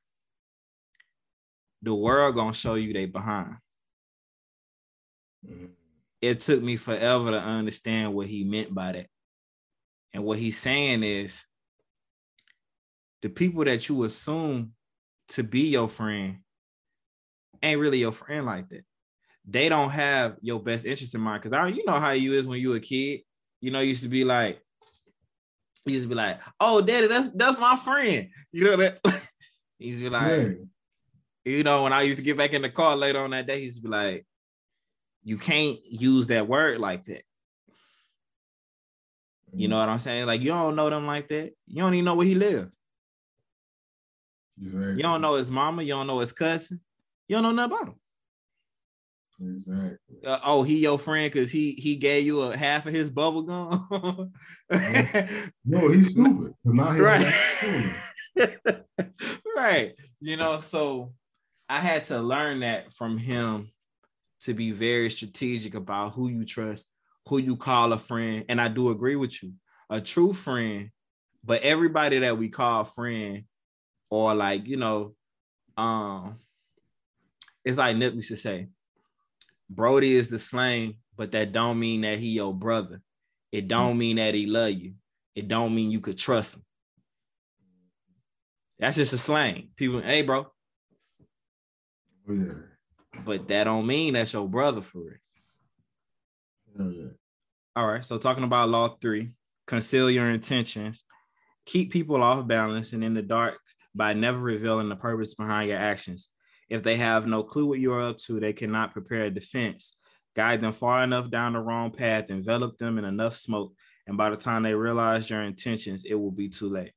S1: The world gonna show you they behind. Mm-hmm. It took me forever to understand what he meant by that. And what he's saying is the people that you assume to be your friend ain't really your friend like that. They don't have your best interest in mind. Cause I you know how you is when you a kid. You know, used to be like, he used to be like, "Oh, daddy, that's that's my friend." You know that. he used to be like, yeah. you know, when I used to get back in the car later on that day, he used to be like, "You can't use that word like that." You mm. know what I'm saying? Like you don't know them like that. You don't even know where he lives. Exactly. You don't know his mama. You don't know his cousins. You don't know nothing about him. Exactly. Uh, oh, he your friend because he he gave you a half of his bubble gum.
S2: no, he's stupid.
S1: right. right. You know, so I had to learn that from him to be very strategic about who you trust, who you call a friend. And I do agree with you. A true friend, but everybody that we call friend, or like, you know, um, it's like Nip used to say, Brody is the slang, but that don't mean that he your brother. It don't mean that he love you. It don't mean you could trust him. That's just a slang. People, hey, bro.
S2: Yeah.
S1: But that don't mean that's your brother for it.
S2: Oh, yeah.
S1: All right. So talking about law three, conceal your intentions, keep people off balance and in the dark by never revealing the purpose behind your actions. If they have no clue what you are up to, they cannot prepare a defense. Guide them far enough down the wrong path, envelop them in enough smoke, and by the time they realize your intentions, it will be too late.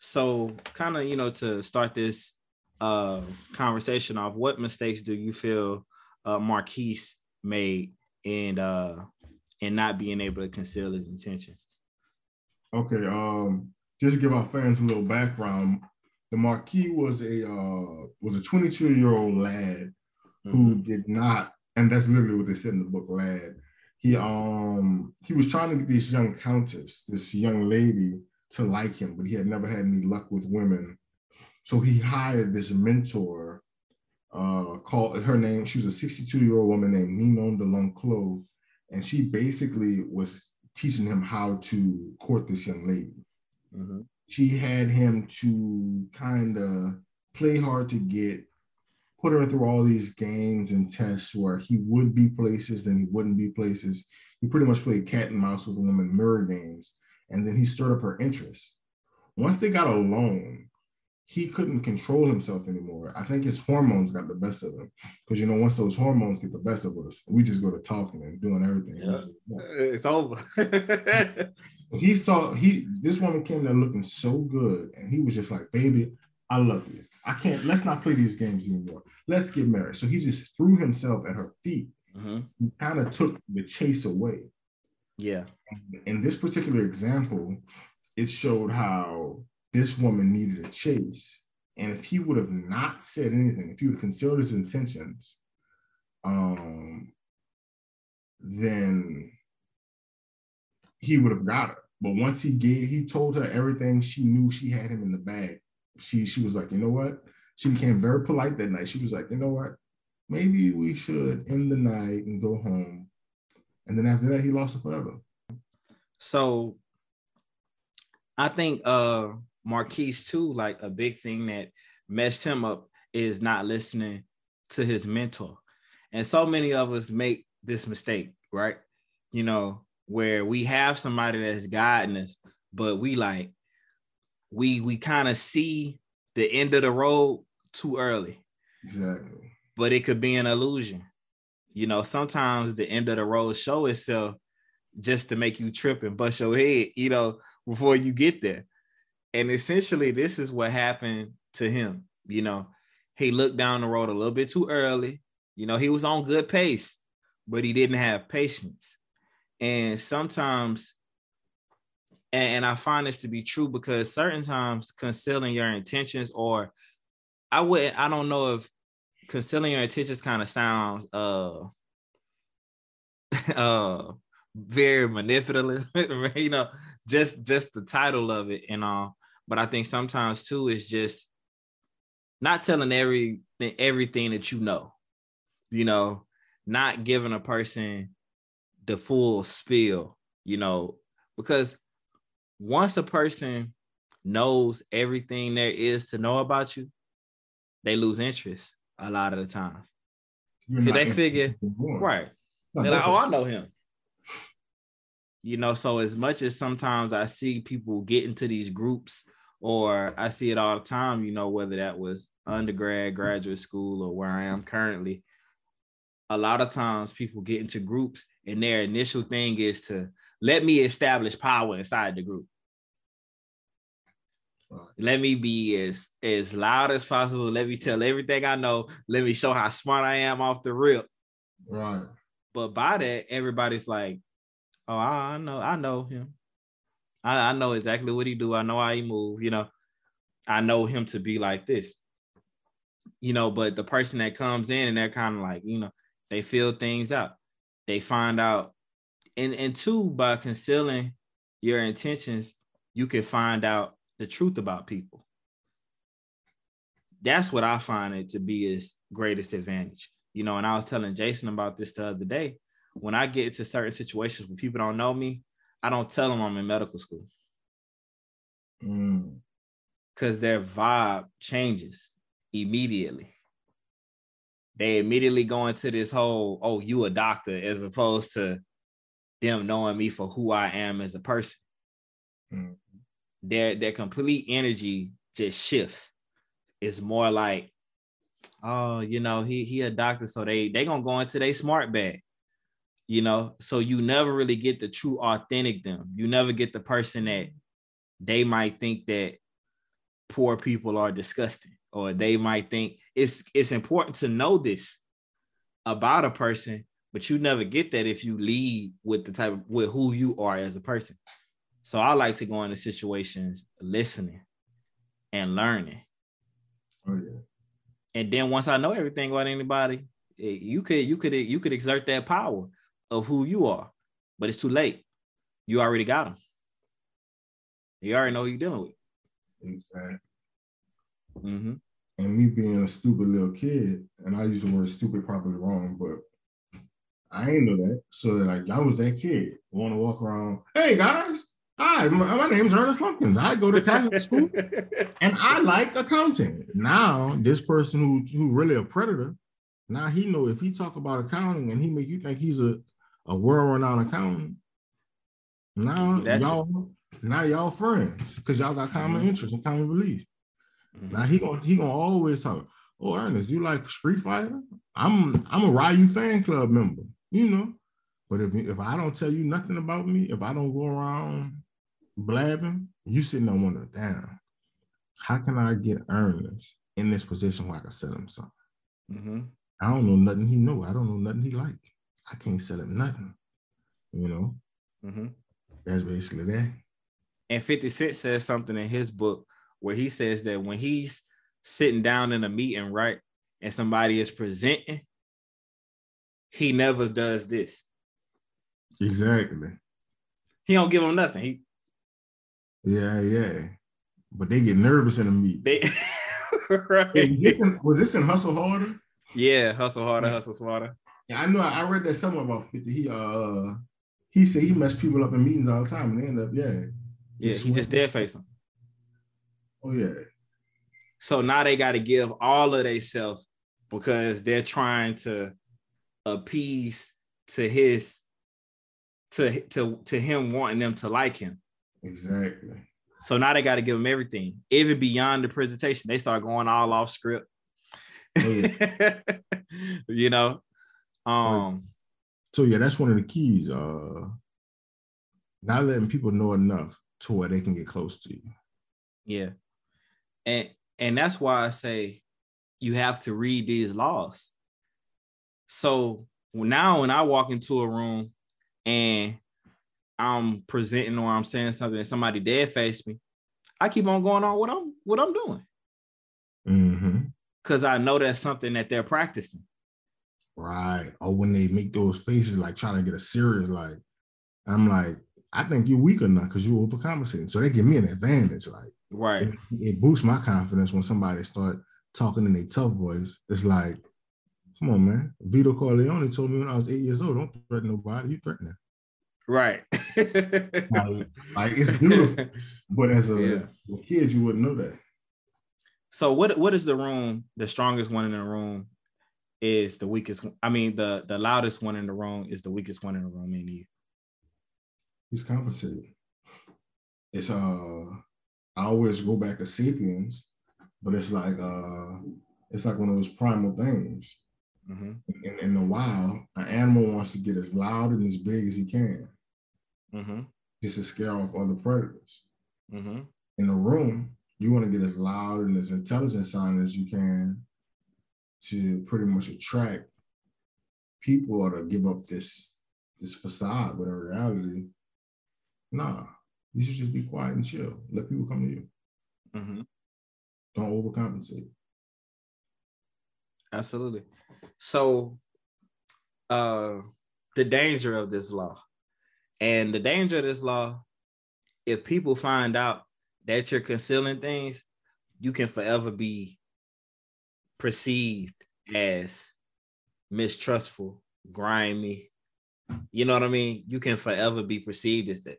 S1: So, kind of, you know, to start this uh, conversation off, what mistakes do you feel uh, Marquise made in uh, in not being able to conceal his intentions?
S2: Okay, um, just to give our fans a little background, the Marquis was a uh, was a 22 year old lad mm-hmm. who did not, and that's literally what they said in the book, lad. He um he was trying to get this young countess, this young lady, to like him, but he had never had any luck with women. So he hired this mentor, uh, called her name. She was a 62 year old woman named Ninon de L'Enclos, and she basically was teaching him how to court this young lady. Mm-hmm she had him to kind of play hard to get, put her through all these games and tests where he would be places and he wouldn't be places. He pretty much played cat and mouse with the woman mirror games. And then he stirred up her interest. Once they got alone, he couldn't control himself anymore. I think his hormones got the best of him. Because you know, once those hormones get the best of us, we just go to talking and doing everything.
S1: Yeah. It's over.
S2: he saw he this woman came there looking so good, and he was just like, "Baby, I love you. I can't. Let's not play these games anymore. Let's get married." So he just threw himself at her feet. Mm-hmm. He kind of took the chase away.
S1: Yeah.
S2: In this particular example, it showed how this woman needed a chase, and if he would have not said anything, if he would have concealed his intentions, um, then he would have got her. But once he gave, he told her everything. She knew she had him in the bag. She she was like, you know what? She became very polite that night. She was like, you know what? Maybe we should end the night and go home. And then after that, he lost her forever.
S1: So I think uh Marquise too, like a big thing that messed him up is not listening to his mentor. And so many of us make this mistake, right? You know, where we have somebody that's guiding us, but we like we we kind of see the end of the road too early.
S2: Exactly.
S1: But it could be an illusion. you know, sometimes the end of the road show itself just to make you trip and bust your head, you know, before you get there. And essentially, this is what happened to him. You know, he looked down the road a little bit too early. You know, he was on good pace, but he didn't have patience. And sometimes, and, I find this to be true because certain times concealing your intentions, or I wouldn't, I don't know if concealing your intentions kind of sounds uh uh very manipulative, you know, just just the title of it and all. But I think sometimes too is just not telling every everything that you know, you know, not giving a person the full spill, you know, because once a person knows everything there is to know about you, they lose interest a lot of the times. Because they figure, right. They're like, oh, I know him. You know, so as much as sometimes I see people get into these groups, or I see it all the time, you know, whether that was undergrad, graduate school, or where I am currently, a lot of times people get into groups and their initial thing is to let me establish power inside the group. Let me be as as loud as possible. Let me tell everything I know. Let me show how smart I am off the rip.
S2: Right.
S1: But by that, everybody's like, "Oh, I know, I know him. I, I know exactly what he do. I know how he move. You know, I know him to be like this. You know, but the person that comes in and they're kind of like, you know, they feel things out. They find out, and and two, by concealing your intentions, you can find out the truth about people. That's what I find it to be his greatest advantage. You know, and I was telling Jason about this the other day. When I get into certain situations where people don't know me, I don't tell them I'm in medical school.
S2: Mm.
S1: Cause their vibe changes immediately. They immediately go into this whole, oh, you a doctor, as opposed to them knowing me for who I am as a person.
S2: Mm
S1: their their complete energy just shifts. It's more like, oh, you know, he he a doctor, so they they gonna go into their smart bag, you know. So you never really get the true authentic them. You never get the person that they might think that poor people are disgusting, or they might think it's it's important to know this about a person, but you never get that if you lead with the type of, with who you are as a person. So I like to go into situations listening and learning.
S2: Oh yeah.
S1: And then once I know everything about anybody, eh, you could you could you could exert that power of who you are, but it's too late. You already got them. You already know who you're dealing with.
S2: Exactly.
S1: Mm-hmm.
S2: And me being a stupid little kid, and I use the word stupid probably wrong, but I ain't know that. So like I was that kid, want to walk around. Hey guys, Hi, my, my name's Ernest Lumpkins. I go to Catholic school and I like accounting. Now, this person who who really a predator, now he know if he talk about accounting and he make you think he's a, a world-renowned accountant, now That's y'all it. now y'all friends because y'all got common mm-hmm. interests and common beliefs. Mm-hmm. Now he gonna he gonna always talk. Oh, Ernest, you like Street Fighter? I'm I'm a Ryu fan club member, you know. But if if I don't tell you nothing about me, if I don't go around blabbing, you sitting there wondering, damn, how can I get Ernest in this position where I can sell him something?
S1: Mm-hmm.
S2: I don't know nothing he know. I don't know nothing he like. I can't sell him nothing. You know,
S1: mm-hmm.
S2: that's basically that.
S1: And 50 Cent says something in his book where he says that when he's sitting down in a meeting, right, and somebody is presenting, he never does this.
S2: Exactly.
S1: He don't give them nothing. He
S2: yeah, yeah. But they get nervous in the meeting.
S1: They right.
S2: Hey, this in, was this in Hustle Harder?
S1: Yeah, Hustle Harder, Hustle Smarter.
S2: Yeah, I know. I read that somewhere about 50. He uh he said he messed people up in meetings all the time and they end up, yeah.
S1: Yeah, he just dead face them.
S2: Oh yeah.
S1: So now they got to give all of they self because they're trying to appease to his to to to him wanting them to like him.
S2: Exactly.
S1: So now they got to give them everything, even beyond the presentation. They start going all off script. Oh, yeah. you know, Um.
S2: So yeah, that's one of the keys. Uh, not letting people know enough to where they can get close to you.
S1: Yeah, and and that's why I say you have to read these laws. So now when I walk into a room and I'm presenting or I'm saying something and somebody dead face me, I keep on going on what I'm what I'm doing.
S2: Mm-hmm.
S1: Cause I know that's something that they're practicing.
S2: Right. Or when they make those faces like trying to get a serious, like I'm like, I think you're weak enough because you're overcompensating. So they give me an advantage. Like
S1: right.
S2: It, it boosts my confidence when somebody start talking in a tough voice. It's like, come on, man. Vito Corleone told me when I was eight years old, don't threaten nobody. You threatening.
S1: Right.
S2: like, like, it's beautiful. but as a, yeah. as a kid, you wouldn't know that.
S1: So what what is the room? The strongest one in the room is the weakest. I mean, the the loudest one in the room is the weakest one in the room. In you.
S2: He's compensated. It's uh, I always go back to Sapiens, but it's like uh, it's like one of those primal things. Mm-hmm. In, in the wild, an animal wants to get as loud and as big as he can, mm-hmm. just to scare off other predators. Mm-hmm. In the room, you want to get as loud and as intelligent sound as you can to pretty much attract people or to give up this this facade, but in reality, nah, you should just be quiet and chill. Let people come to you. Mm-hmm. Don't overcompensate.
S1: Absolutely. So, uh, the danger of this law, and the danger of this law, if people find out that you're concealing things, you can forever be perceived as mistrustful, grimy. You know what I mean? You can forever be perceived as that.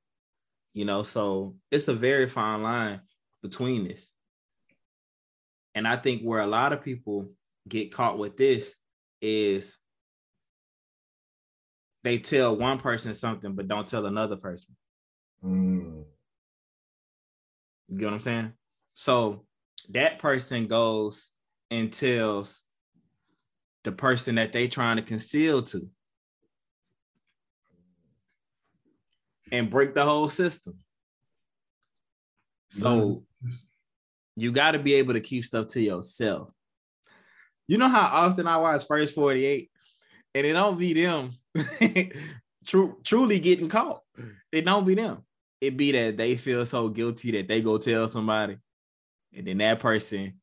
S1: You know, so it's a very fine line between this. And I think where a lot of people get caught with this is they tell one person something but don't tell another person. Mm. You get what I'm saying? So that person goes and tells the person that they trying to conceal to and break the whole system. So you got to be able to keep stuff to yourself. You know how often I watch First 48 and it don't be them true, truly getting caught. It don't be them it be that they feel so guilty that they go tell somebody, and then that person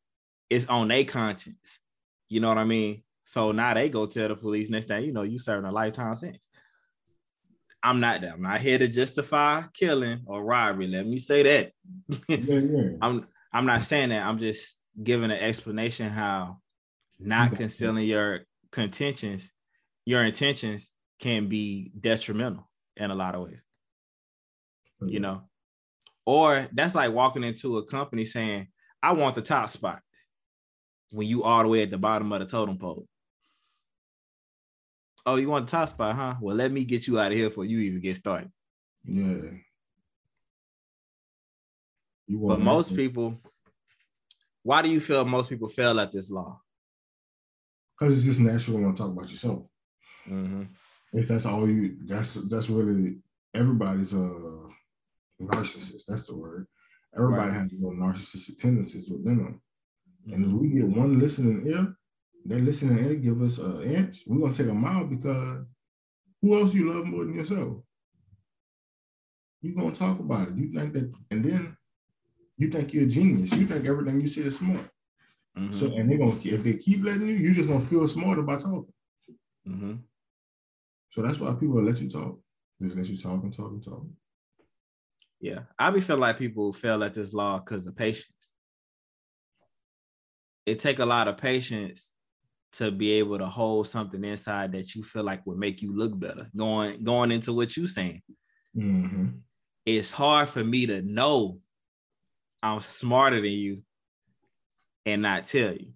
S1: is on their conscience. You know what I mean? So now they go tell the police next thing you know, you serving a lifetime sentence. I'm not that. I'm not here to justify killing or robbery. Let me say that. yeah, yeah. I'm I'm not saying that. I'm just giving an explanation how not concealing your contentions, your intentions can be detrimental in a lot of ways oh, you know. Or that's like walking into a company saying, I want the top spot when you all the way at the bottom of the totem pole. Oh, you want the top spot, huh? Well, let me get you out of here before you even get started.
S2: Yeah.
S1: but most people, why do you feel most people fail at this law?
S2: Because it's just natural to talk about yourself. Mm-hmm. If that's all you, that's that's really everybody's uh narcissist. That's the word. Everybody right. has little narcissistic tendencies within them. And if we get one listening ear, that listening ear give us an inch, we're gonna take a mile because who else you love more than yourself? You're gonna talk about it. You think that, and then you think you're a genius. You think everything you say is smart. Mm-hmm. So, and they're gonna if they keep letting you, you just gonna feel smarter by talking. Mm-hmm. So that's why people let you talk. Just let you talk and talk and talk.
S1: Yeah, I be feel like people fail at this law because of patience. It take a lot of patience to be able to hold something inside that you feel like would make you look better. Going going into what you're saying, mm-hmm. it's hard for me to know I'm smarter than you and not tell you.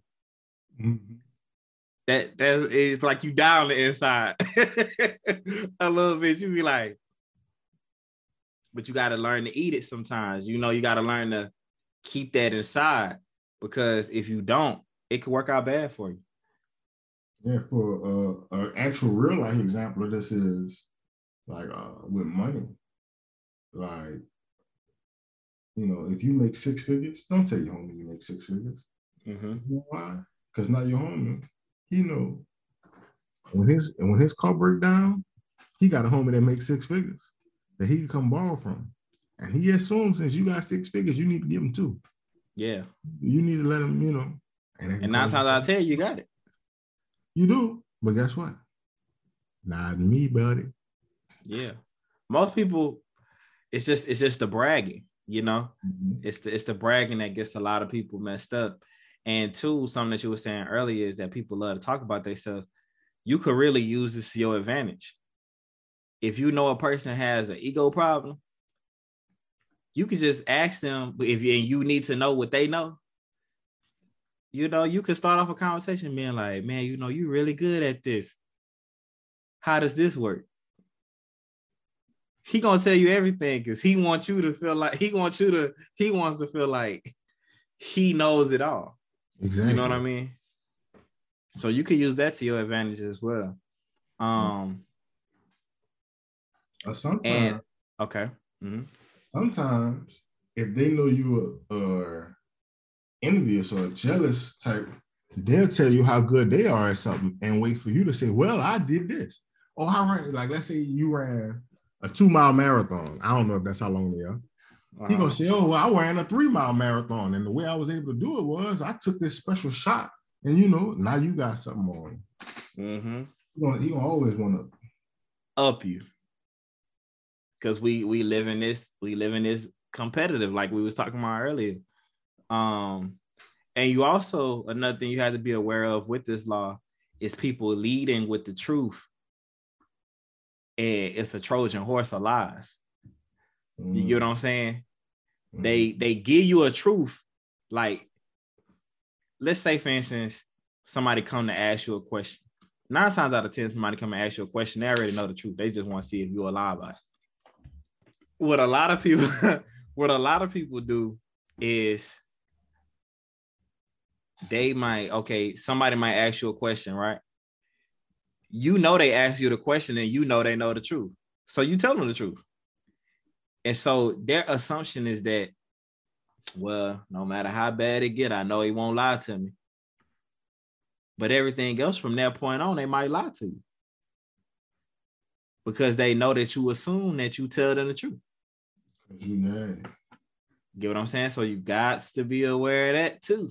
S1: Mm-hmm. That that is like you die on the inside a little bit. You be like, but you got to learn to eat it sometimes. You know, you got to learn to keep that inside because if you don't, it could work out bad for you.
S2: Yeah, for uh, an actual real life example of this is like uh, with money. Like, you know, if you make six figures, don't tell your homie you make six figures. Mm-hmm. You know why? Because not your homie. He know when his when his car break down, he got a homie that makes six figures that he can come borrow from. And he assumes since you got six figures, you need to give him two.
S1: Yeah.
S2: You need to let him, you know.
S1: And, and nine times out of ten, you got it.
S2: You do. But guess what? Not me, buddy.
S1: Yeah. Most people, it's just it's just the bragging, you know. Mm-hmm. It's the it's the bragging that gets a lot of people messed up. And two, something that you were saying earlier is that people love to talk about themselves. You could really use this to your advantage. If you know a person has an ego problem, you can just ask them if you, and you need to know what they know. You know, you can start off a conversation being like, man, you know, you really good at this. How does this work? He gonna tell you everything because he wants you to feel like he wants you to, he wants to feel like he knows it all. Exactly. You know what I mean? So you can use that to your advantage as well. Um
S2: sometimes
S1: and, okay. Mm-hmm
S2: sometimes if they know you are envious or jealous type, they'll tell you how good they are at something and wait for you to say, "Well, I did this." Or how ran like let's say you ran a two mile marathon. I don't know if that's how long they are. Wow. He gonna say, "Oh, well, I ran a three mile marathon, and the way I was able to do it was I took this special shot, and you know, now you got something on." Mm-hmm. He gonna, he gonna always want to
S1: up you because we we live in this we live in this competitive like we was talking about earlier um and you also another thing you have to be aware of with this law is people leading with the truth. And it's a trojan horse of lies. Mm. you get what i'm saying? Mm. they they give you a truth. Like let's say for instance somebody come to ask you a question. Nine times out of ten somebody come and ask you a question they already know the truth. They just want to see if you're alive by it. What a lot of people what a lot of people do is they might okay somebody might ask you a question right? You know they ask you the question and you know they know the truth. So you tell them the truth. And so their assumption is that well no matter how bad it get i know he won't lie to me. But everything else from that point on they might lie to you. Because they know that you assume that you tell them the truth. You Get what I'm saying? So you got to be aware of that too.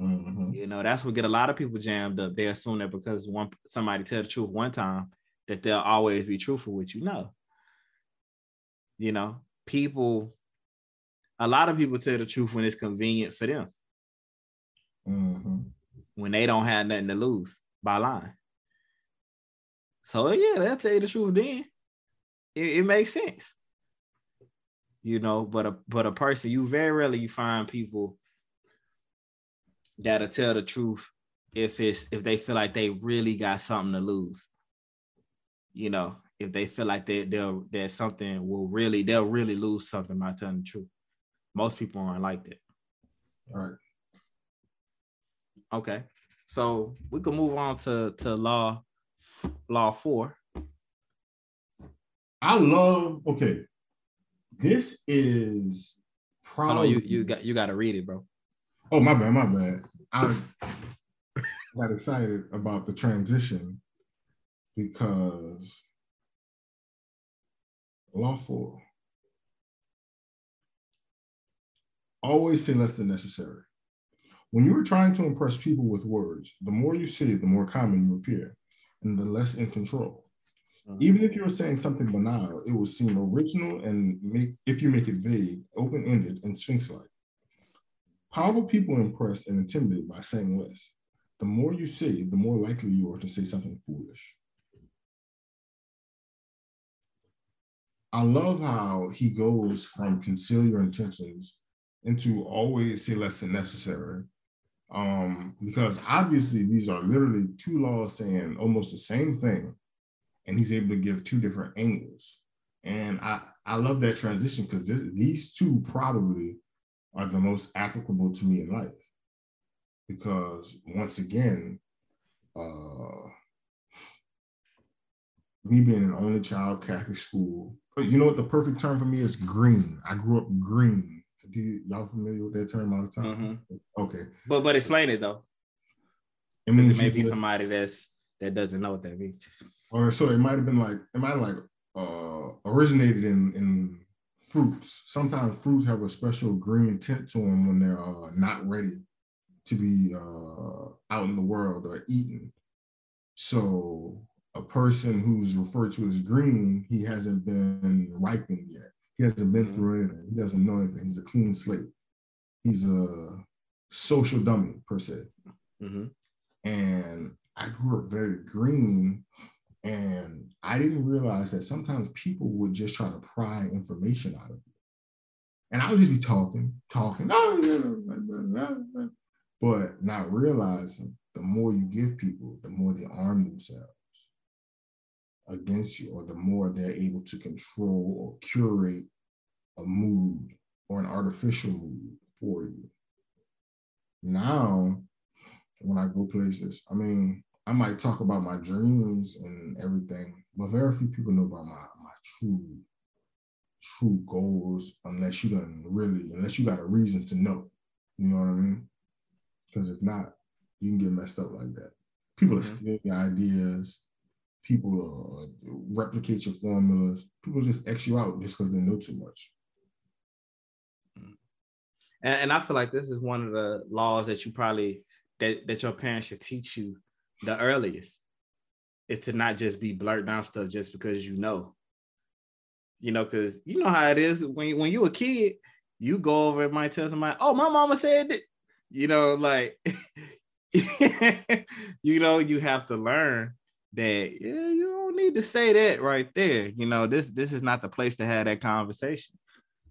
S1: Mm-hmm. You know, that's what get a lot of people jammed up. They assume that because one somebody tell the truth one time, that they'll always be truthful with you. No. You know, people, a lot of people tell the truth when it's convenient for them. Mm-hmm. When they don't have nothing to lose by lying. So yeah, they'll tell you the truth then. It, it makes sense you know but a but a person you very rarely you find people that'll tell the truth if it's if they feel like they really got something to lose. You know if they feel like they they'll there's something will really they'll really lose something by telling the truth. Most people aren't like that.
S2: All right.
S1: Okay. So we can move on to to law law four.
S2: I love okay. This is
S1: probably you you got you got to read it, bro.
S2: Oh my bad, my bad. I got excited about the transition because lawful always say less than necessary. When you are trying to impress people with words, the more you say, the more common you appear, and the less in control. Uh-huh. Even if you're saying something banal, it will seem original and make if you make it vague, open-ended, and sphinx-like. Powerful people impressed and intimidated by saying less. The more you say, the more likely you are to say something foolish. I love how he goes from conceal your intentions into always say less than necessary. Um, because obviously these are literally two laws saying almost the same thing, and he's able to give two different angles. And I, I love that transition because these two probably are the most applicable to me in life. Because once again, uh, me being an only child, Catholic school. But you know what? The perfect term for me is green. I grew up green. Do you, y'all familiar with that term all the time? Mm-hmm. Okay.
S1: But but explain it though. It means it may be somebody that's that doesn't know what that means.
S2: Or so it might have been like it might have like uh originated in in fruits. Sometimes fruits have a special green tint to them when they're uh, not ready to be uh, out in the world or eaten. So a person who's referred to as green, he hasn't been ripened yet. He hasn't been mm-hmm. through anything. He doesn't know anything. He's a clean slate. He's a social dummy per se. Mm-hmm. And I grew up very green, and I didn't realize that sometimes people would just try to pry information out of you. And I would just be talking, talking, ah, but not realizing the more you give people, the more they arm themselves against you, or the more they're able to control or curate a mood or an artificial mood for you. Now, when I go places, I mean, I might talk about my dreams and everything, but very few people know about my my true true goals unless you don't really unless you got a reason to know. You know what I mean? Because if not, you can get messed up like that. People mm-hmm. are stealing your ideas people uh, replicate your formulas. People just X you out just because they know too much.
S1: And, and I feel like this is one of the laws that you probably that, that your parents should teach you the earliest is to not just be blurt down stuff just because you know. You know, because you know how it is when when you a kid, you go over and might tell somebody, "Oh, my mama said that." You know, like you know, you have to learn that yeah, you don't need to say that right there. You know, this this is not the place to have that conversation.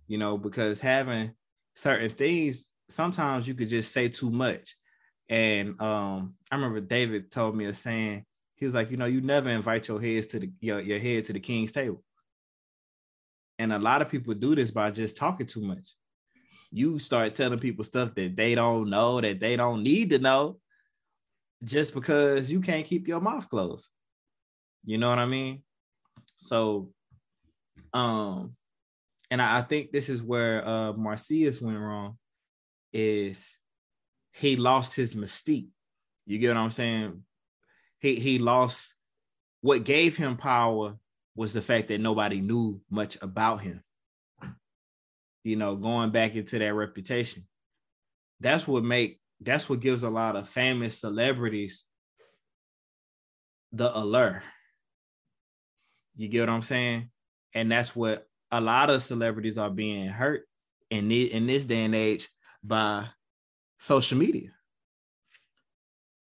S1: You know, because having certain things, sometimes you could just say too much. And um, I remember David told me a saying. He was like, you know, you never invite your heads to the your, your head to the king's table. And a lot of people do this by just talking too much. You start telling people stuff that they don't know, that they don't need to know, just because you can't keep your mouth closed. You know what I mean? So, um, and I, I think this is where uh Marcius went wrong, is he lost his mystique. You get what I'm saying? He he lost what gave him power was the fact that nobody knew much about him. You know, going back into that reputation. That's what make that's what gives a lot of famous celebrities the allure. You get what I'm saying? And that's what a lot of celebrities are being hurt in the, in this day and age by social media.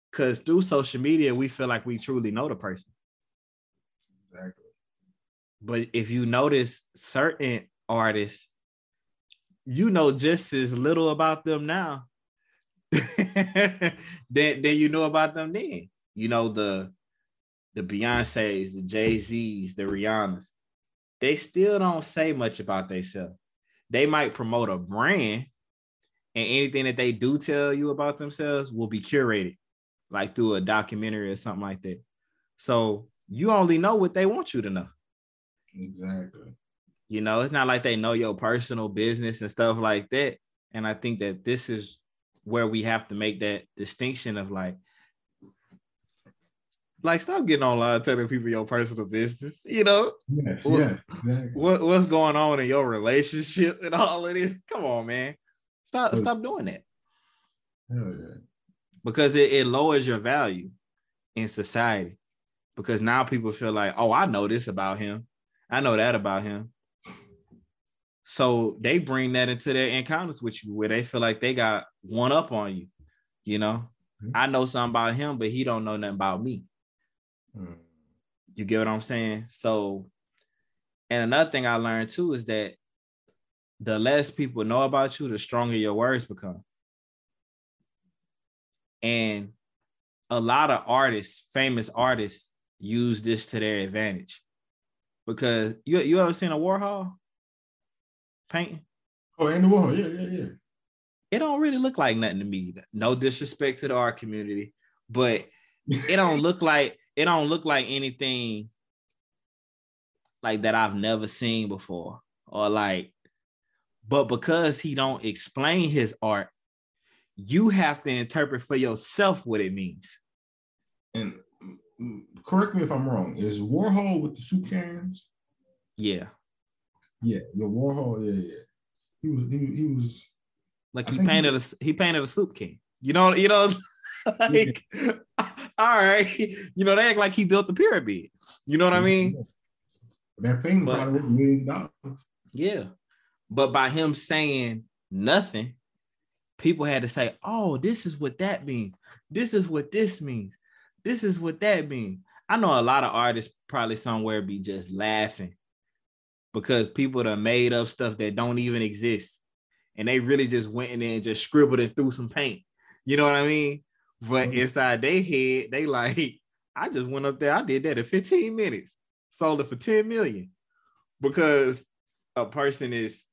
S1: Because through social media, we feel like we truly know the person. Exactly. But if you notice certain artists, you know just as little about them now than, than you know about them then. You know, the the Beyonces, the Jay-Z's, the Rihannas, they still don't say much about themselves. They might promote a brand, and anything that they do tell you about themselves will be curated, like through a documentary or something like that. So you only know what they want you to know.
S2: Exactly.
S1: You know, it's not like they know your personal business and stuff like that. And I think that this is where we have to make that distinction of like, like stop getting online telling people your personal business. You know,
S2: yes, what, yeah, exactly.
S1: what what's going on in your relationship and all of this? Come on, man, stop stop doing that.
S2: Yeah.
S1: Because it, it lowers your value in society. Because now people feel like, oh, I know this about him. I know that about him. So they bring that into their encounters with you where they feel like they got one up on you. You know, mm-hmm. I know something about him, but he don't know nothing about me. Mm. You get what I'm saying? So, and another thing I learned too is that the less people know about you, the stronger your words become. And a lot of artists, famous artists, use this to their advantage. Because you you ever seen a Warhol painting?
S2: Oh, Andy Warhol, yeah, yeah, yeah.
S1: It don't really look like nothing to me. No disrespect to the art community, but it don't look like it don't look like anything like that I've never seen before or like but because he don't explain his art you have to interpret for yourself what it means
S2: And mm, correct me if I'm wrong. Is Warhol with the soup cans?
S1: yeah
S2: Yeah, your Warhol. Yeah, yeah. He was. He, he was.
S1: like he
S2: think he-
S1: painted a he painted a soup can you know you know like all right you know they act like he built the pyramid you know what i mean
S2: That painting
S1: But-
S2: probably a million dollars.
S1: Yeah. But by him saying nothing, people had to say, oh, this is what that means. This is what this means. This is what that means. I know a lot of artists probably somewhere be just laughing because people that made up stuff that don't even exist. And they really just went in there and just scribbled it through some paint. You know what I mean? But
S2: Mhm.
S1: inside their head, they like, I just went up there, I did that in 15 minutes, sold it for 10 million. Because a person is,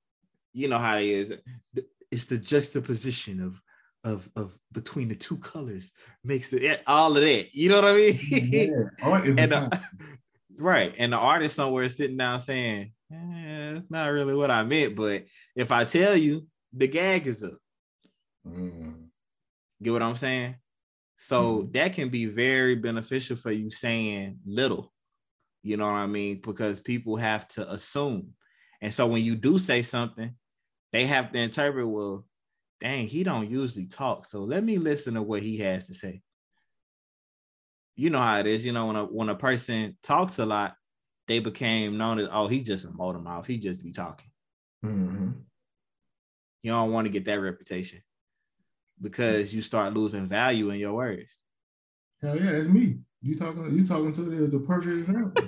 S1: you know how it is. It's the juxtaposition of of of between the two colors makes it all of that. You know what I mean?
S2: Yeah.
S1: And uh, right, and the artist somewhere sitting down saying, eh, "It's not really what I meant." But if I tell you, the gag is up.
S2: Mm.
S1: Get what I'm saying? So
S2: Mhm.
S1: that can be very beneficial for you saying little. You know what I mean? Because people have to assume. And so when you do say something, they have to interpret, well, dang, he don't usually talk. So let me listen to what he has to say. You know how it is. You know, when a when a person talks a lot, they became known as, oh, he just a motor mouth. He just be talking.
S2: Mhm.
S1: You don't want to get that reputation because you start losing value in your words.
S2: Hell yeah, that's me. You talking? You talking to the, the perfect example?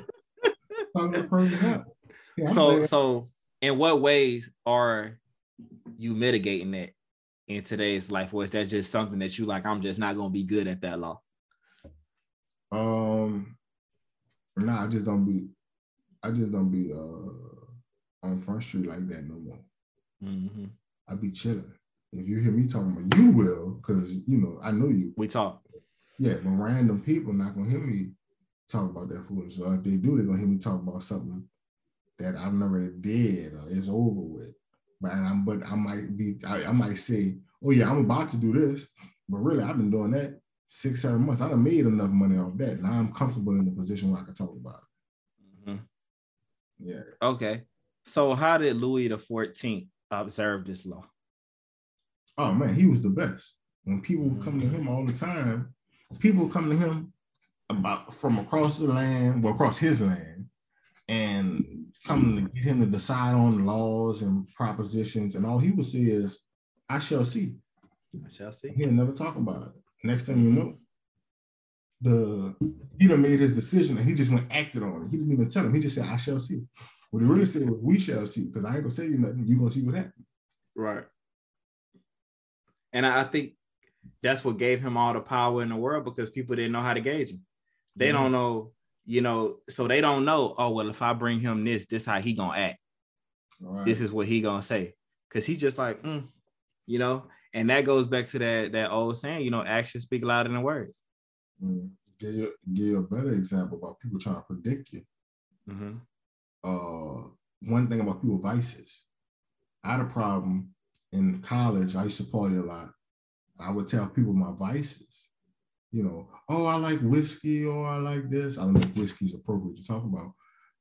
S2: talking to the perfect example. Yeah,
S1: so so in what ways are you mitigating that in today's life or is that just something that you like i'm just not going to be good at that law
S2: Um, nah, I just don't be, I just don't be uh on Front Street like that no more.
S1: Mhm.
S2: I be chilling. If you hear me talking about, you will, because you know I know you.
S1: we talk
S2: Yeah, but random people not gonna hear me talk about that foolish. So if they do, they're gonna hear me talk about something that I've never did or it's over. But I'm, but I might be, I, I might say, oh yeah, I'm about to do this, but really I've been doing that six, seven months. I done made enough money off that. Now I'm comfortable in the position where I can talk about
S1: Mhm.
S2: Yeah.
S1: okay so how did louis the 14th observe this law
S2: Oh man, he was the best. When people would come to him all the time, people come to him about from across the land, well, across his land, and come to get him to decide on laws and propositions. And all he would say is, I shall see.
S1: i shall see
S2: He'll never talk about it. Next thing you know, the he done made his decision and he just went acted on it. He didn't even tell him. He just said, I shall see. What he really said was, we shall see, because I ain't gonna tell you nothing. you gonna see what happens.
S1: right and i I think that's what gave him all the power in the world because people didn't know how to gauge him they
S2: Yeah.
S1: don't know you know so they don't know oh well if i bring him this this how he gonna act
S2: Right.
S1: this is what he gonna say because he just like mm, you know and that goes back to that that old saying you know actions speak louder than words
S2: Mm. Give you, give a better example about people trying to predict you.
S1: mm-hmm.
S2: Uh, one thing about people vices. I had a problem in college. I used to party a lot. I would tell people my vices. You know, oh, I like whiskey, or I like this. I don't know if whiskey's appropriate to talk about.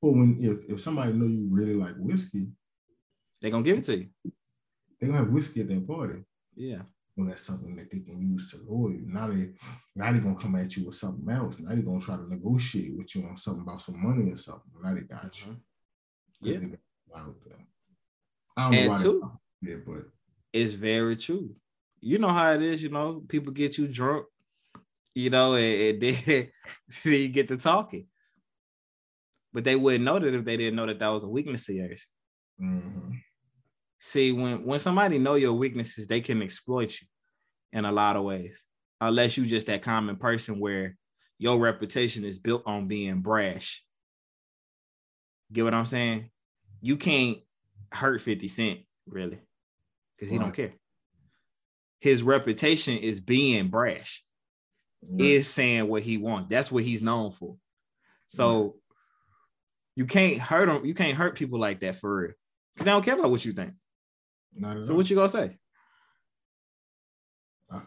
S2: But when if if somebody know you really like whiskey,
S1: they're gonna give it to you
S2: They're gonna have whiskey at their party.
S1: yeah
S2: Well, that's something that they can use to lure you. Now they now they gonna come at you with something else. Now they gonna try to negotiate with you on something about some money or something. Now they got you.
S1: Mhm.
S2: 'Cause
S1: Yeah.
S2: out there. I don't know why they, yeah, but
S1: it's very true you know how it is you know people get you drunk you know and, and then, then you get to talking. But they wouldn't know that if they didn't know that that was a weakness of yours.
S2: Mhm.
S1: see when when somebody know your weaknesses they can exploit you in a lot of ways. Unless you just that common person where your reputation is built on being brash. Get what i'm saying? You can't hurt 50 cent really because he don't care. His reputation is being brash right. is saying what he wants. That's what he's known for. So right. you can't hurt him. You can't hurt people like that for real. Cause they don't care about what you think. so all. what you gonna say?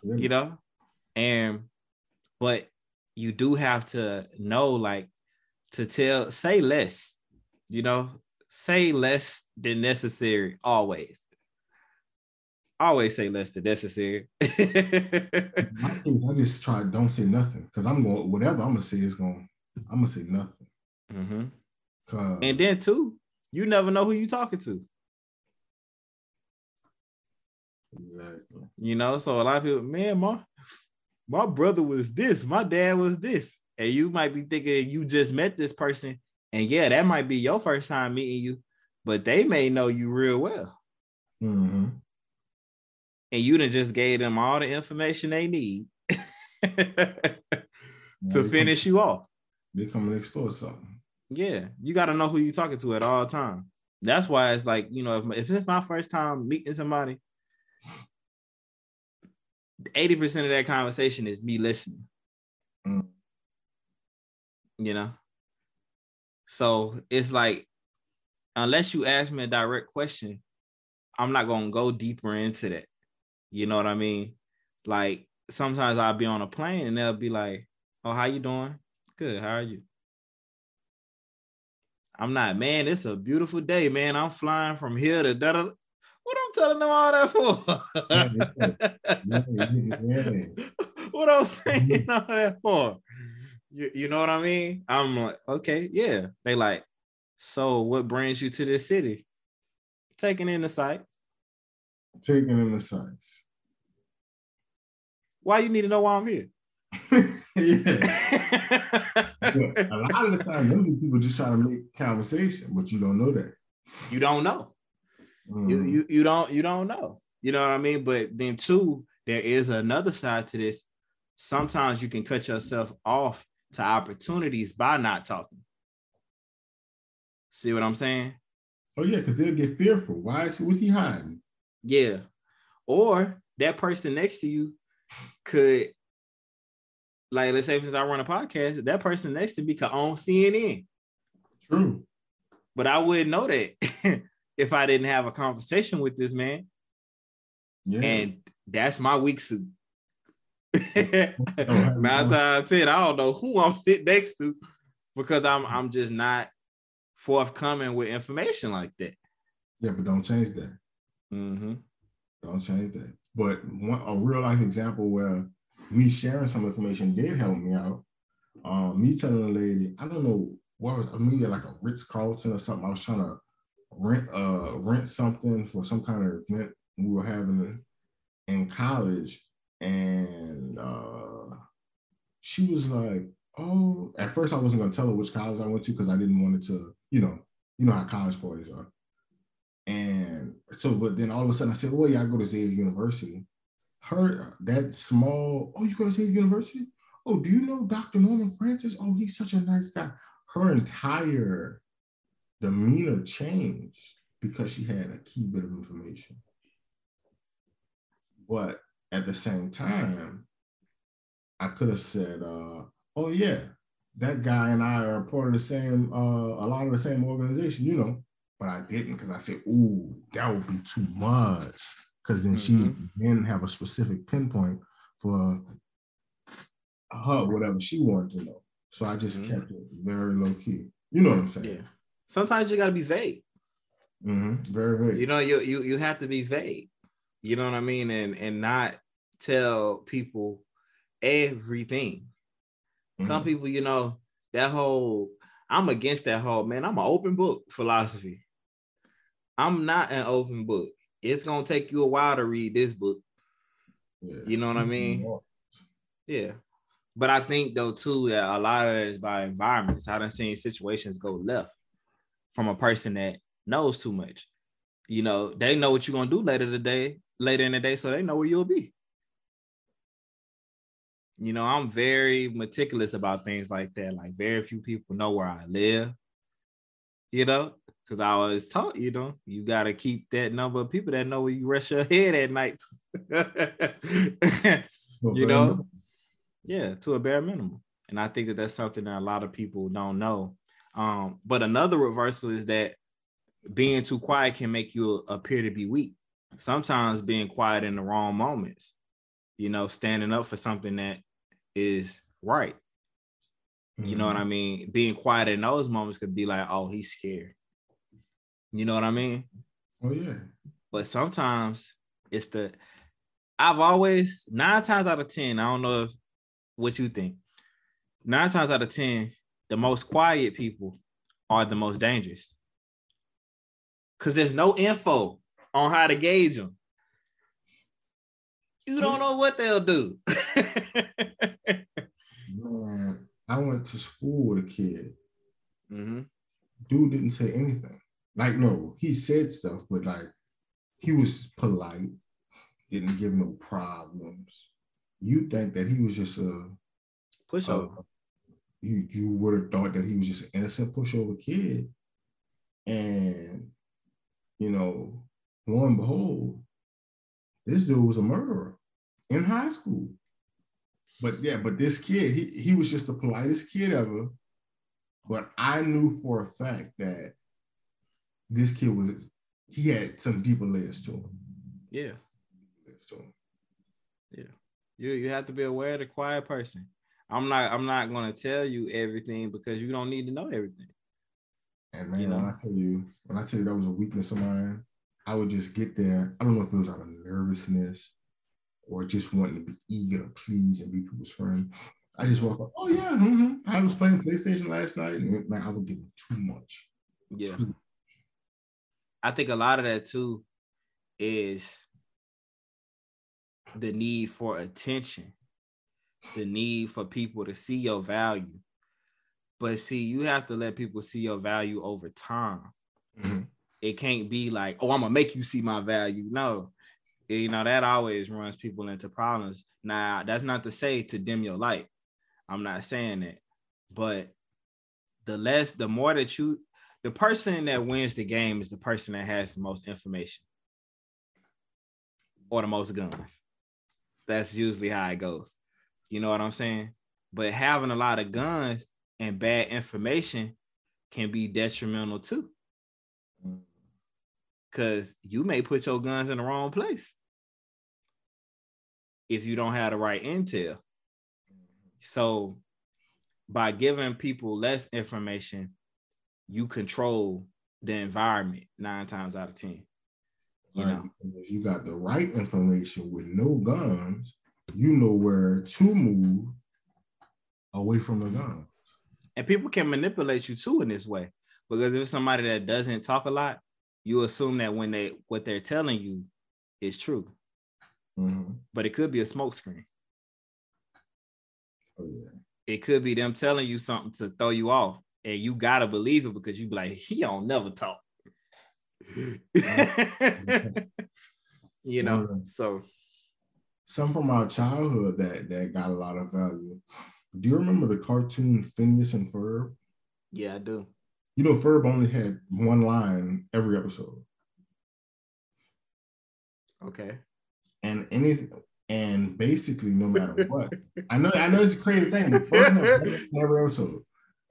S1: You know, and but you do have to know, like, to tell, say less. You know, say less than necessary always always say less than necessary. I
S2: I just try don't say nothing because I'm going whatever I'm gonna say is going I'm gonna say nothing.
S1: Mm-hmm. And then too, you never know who you talking to. Exactly. You know, so a lot of people, man, my my brother was this, my dad was this, and you might be thinking you just met this person, and yeah, that might be your first time meeting you, but they may know you real well. Mm-hmm and you done just gave them all the information they need to finish you off.
S2: They come and explore something.
S1: Yeah, you got to know who you're talking to at all time. That's why it's like you know, if, if it's my first time meeting somebody, eighty percent of that conversation is me listening. Mm. You know, so it's like unless you ask me a direct question, I'm not gonna go deeper into that. You know what I mean? Like sometimes I'll be on a plane and they'll be like, "Oh, how you doing? Good. How are you?" I'm not, man. It's a beautiful day, man. I'm flying from here to da What I'm telling them all that for? what I'm saying all that for? You, you know what I mean? I'm like, okay, yeah. They like, so what brings you to this city? Taking in the sights
S2: taking in the sights.
S1: Why you need to know why I'm here?
S2: yeah. a lot of the time, those people just try to make conversation, but you don't know that.
S1: You don't know. Mm. You, you you don't you don't know. You know what I mean? But then two, there is another side to this. Sometimes you can cut yourself off to opportunities by not talking. See what I'm saying?
S2: Oh yeah, because they'll get fearful. Why is he, what's he hiding?
S1: Yeah. Or that person next to you could, like, let's say since I run a podcast, that person next to me could own CNN. True. But I wouldn't know that if I didn't have a conversation with this man. Yeah. And that's my weak suit. Nine times ten, I don't know who I'm sitting next to because I'm I'm just not forthcoming with information like that.
S2: Yeah, but don't change that. Mm-hmm. Don't change that. But one, a real life example where me sharing some information did help me out. Um, me telling a lady, I don't know what was maybe like a Ritz Carlton or something. I was trying to rent uh rent something for some kind of event we were having in college, and uh, she was like, "Oh." At first, I wasn't gonna tell her which college I went to because I didn't want it to, you know, you know how college parties are. And so, but then all of a sudden I said, well, yeah, I go to Xavier University. Her, that small, oh, you go to Xavier University? Oh, do you know Dr. Norman Francis? Oh, he's such a nice guy. Her entire demeanor changed because she had a key bit of information. But at the same time, I could have said, uh, oh, yeah, that guy and I are part of the same, uh, a lot of the same organization, you know but I didn't because I said, "Ooh, that would be too much." Because then mm-hmm. she didn't have a specific pinpoint for her whatever she wanted to know. So I just mm-hmm. kept it very low key. You know what I'm saying? Yeah.
S1: Sometimes you got to be vague.
S2: Mm-hmm. Very vague.
S1: You know, you you you have to be vague. You know what I mean, and and not tell people everything. Mm-hmm. Some people, you know, that whole I'm against that whole man. I'm an open book philosophy. I'm not an open book. It's gonna take you a while to read this book. Yeah. You know what I mm-hmm. mean? Yeah. But I think though too that a lot of it is by environments. I done seen situations go left from a person that knows too much. You know, they know what you're gonna do later today, later in the day, so they know where you'll be. You know, I'm very meticulous about things like that. Like very few people know where I live. You know, because I was taught, you know, you got to keep that number of people that know where you rest your head at night. you know, Yeah, to a bare minimum. And I think that that's something that a lot of people don't know. Um, but another reversal is that being too quiet can make you appear to be weak. Sometimes being quiet in the wrong moments, you know, standing up for something that is right. Mm-hmm. You know what I mm-hmm. mean? Being quiet in those moments could be like, oh, he's scared. You know what I mean?
S2: Oh, yeah.
S1: But sometimes it's the, I've always, nine times out of 10, I don't know if what you think. Nine times out of 10, the most quiet people are the most dangerous. Because there's no info on how to gauge them. You don't know what they'll do.
S2: Man, I went to school with a kid. Mm-hmm. Dude didn't say anything. Like, no, he said stuff, but like he was polite, didn't give no problems. You think that he was just a
S1: pushover?
S2: you you would have thought that he was just an innocent pushover kid, and you know, lo and behold, this dude was a murderer in high school. But yeah, but this kid, he, he was just the politest kid ever. But I knew for a fact that this kid was he had some deeper layers to him.
S1: Yeah. Yeah. You you have to be aware of the quiet person. I'm not I'm not gonna tell you everything because you don't need to know everything.
S2: And man, you know? when I tell you, when I tell you that was a weakness of mine, I would just get there. I don't know if it was out of nervousness or just wanting to be eager to please and be people's friend. I just walk up, oh yeah, mm-hmm. I was playing PlayStation last night, and like I would give them too much.
S1: Yeah. Too I think a lot of that too is the need for attention, the need for people to see your value. But see, you have to let people see your value over time. Mm-hmm. It can't be like, oh, I'm gonna make you see my value. No, you know that always runs people into problems. Now, that's not to say to dim your light. I'm not saying it, but the less, the more that you the person that wins the game is the person that has the most information or the most guns. That's usually how it goes. You know what I'm saying? But having a lot of guns and bad information can be detrimental too. Because you may put your guns in the wrong place if you don't have the right intel. So, by giving people less information, you control the environment nine times out of ten.
S2: You know, if you got the right information with no guns, you know where to move away from the guns.
S1: And people can manipulate you too in this way because if somebody that doesn't talk a lot, you assume that when they what they're telling you is true. Mm-hmm. But it could be a smokescreen. Oh, yeah. It could be them telling you something to throw you off and you gotta believe it because you be like, he don't never talk. you know, so
S2: some from our childhood that that got a lot of value. Do you remember the cartoon Phineas and Ferb?
S1: Yeah, I do.
S2: You know, Ferb only had one line every episode.
S1: Okay.
S2: And any and basically, no matter what, I know I know it's a crazy thing, but every episode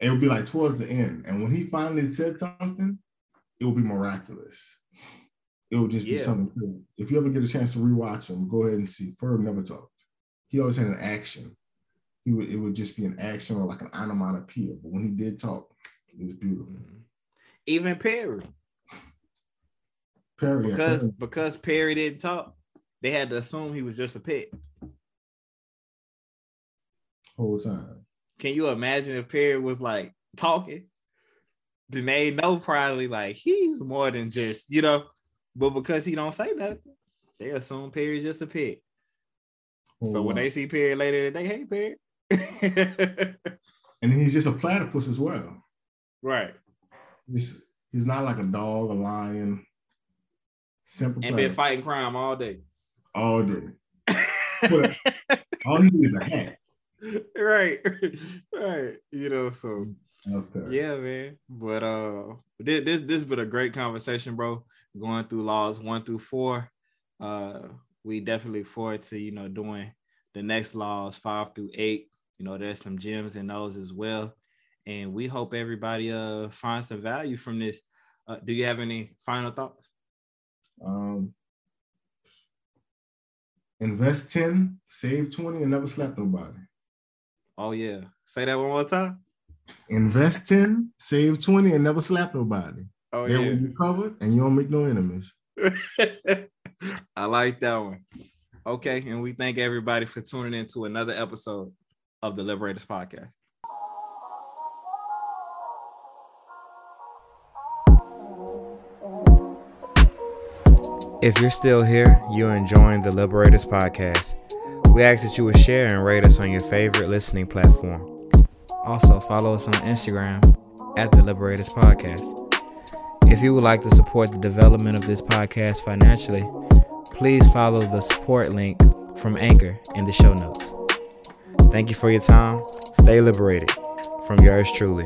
S2: it would be like towards the end. And when he finally said something, it would be miraculous. It would just yeah. be something cool. If you ever get a chance to rewatch him, go ahead and see. Ferb never talked. He always had an action. He would it would just be an action or like an onomatopoeia. But when he did talk, it was beautiful. Mm-hmm.
S1: Even Perry.
S2: Perry
S1: because Perry. because Perry didn't talk, they had to assume he was just a pet.
S2: Whole time.
S1: Can you imagine if Perry was like talking? Then they know probably like he's more than just, you know, but because he don't say nothing, they assume Perry's just a pet. Oh, so when wow. they see Perry later they hey Perry.
S2: and he's just a platypus as well.
S1: Right.
S2: He's, he's not like a dog, a lion.
S1: Simple. And been fighting crime all day.
S2: All day. all he needs is a hat.
S1: right, right. You know, so okay. yeah, man. But uh, this this this been a great conversation, bro. Going through laws one through four. Uh, we definitely look forward to you know doing the next laws five through eight. You know, there's some gems in those as well. And we hope everybody uh finds some value from this. Uh, do you have any final thoughts?
S2: Um, invest 10, save 20, and never slap nobody.
S1: Oh yeah. Say that one more time.
S2: Invest 10, save 20, and never slap nobody.
S1: Oh
S2: Then
S1: yeah.
S2: when you covered and you don't make no enemies.
S1: I like that one. Okay, and we thank everybody for tuning in to another episode of the Liberators Podcast. If you're still here, you're enjoying the Liberators Podcast. We ask that you would share and rate us on your favorite listening platform. Also, follow us on Instagram at the Liberators Podcast. If you would like to support the development of this podcast financially, please follow the support link from Anchor in the show notes. Thank you for your time. Stay liberated. From yours truly,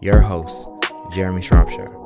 S1: your host, Jeremy Shropshire.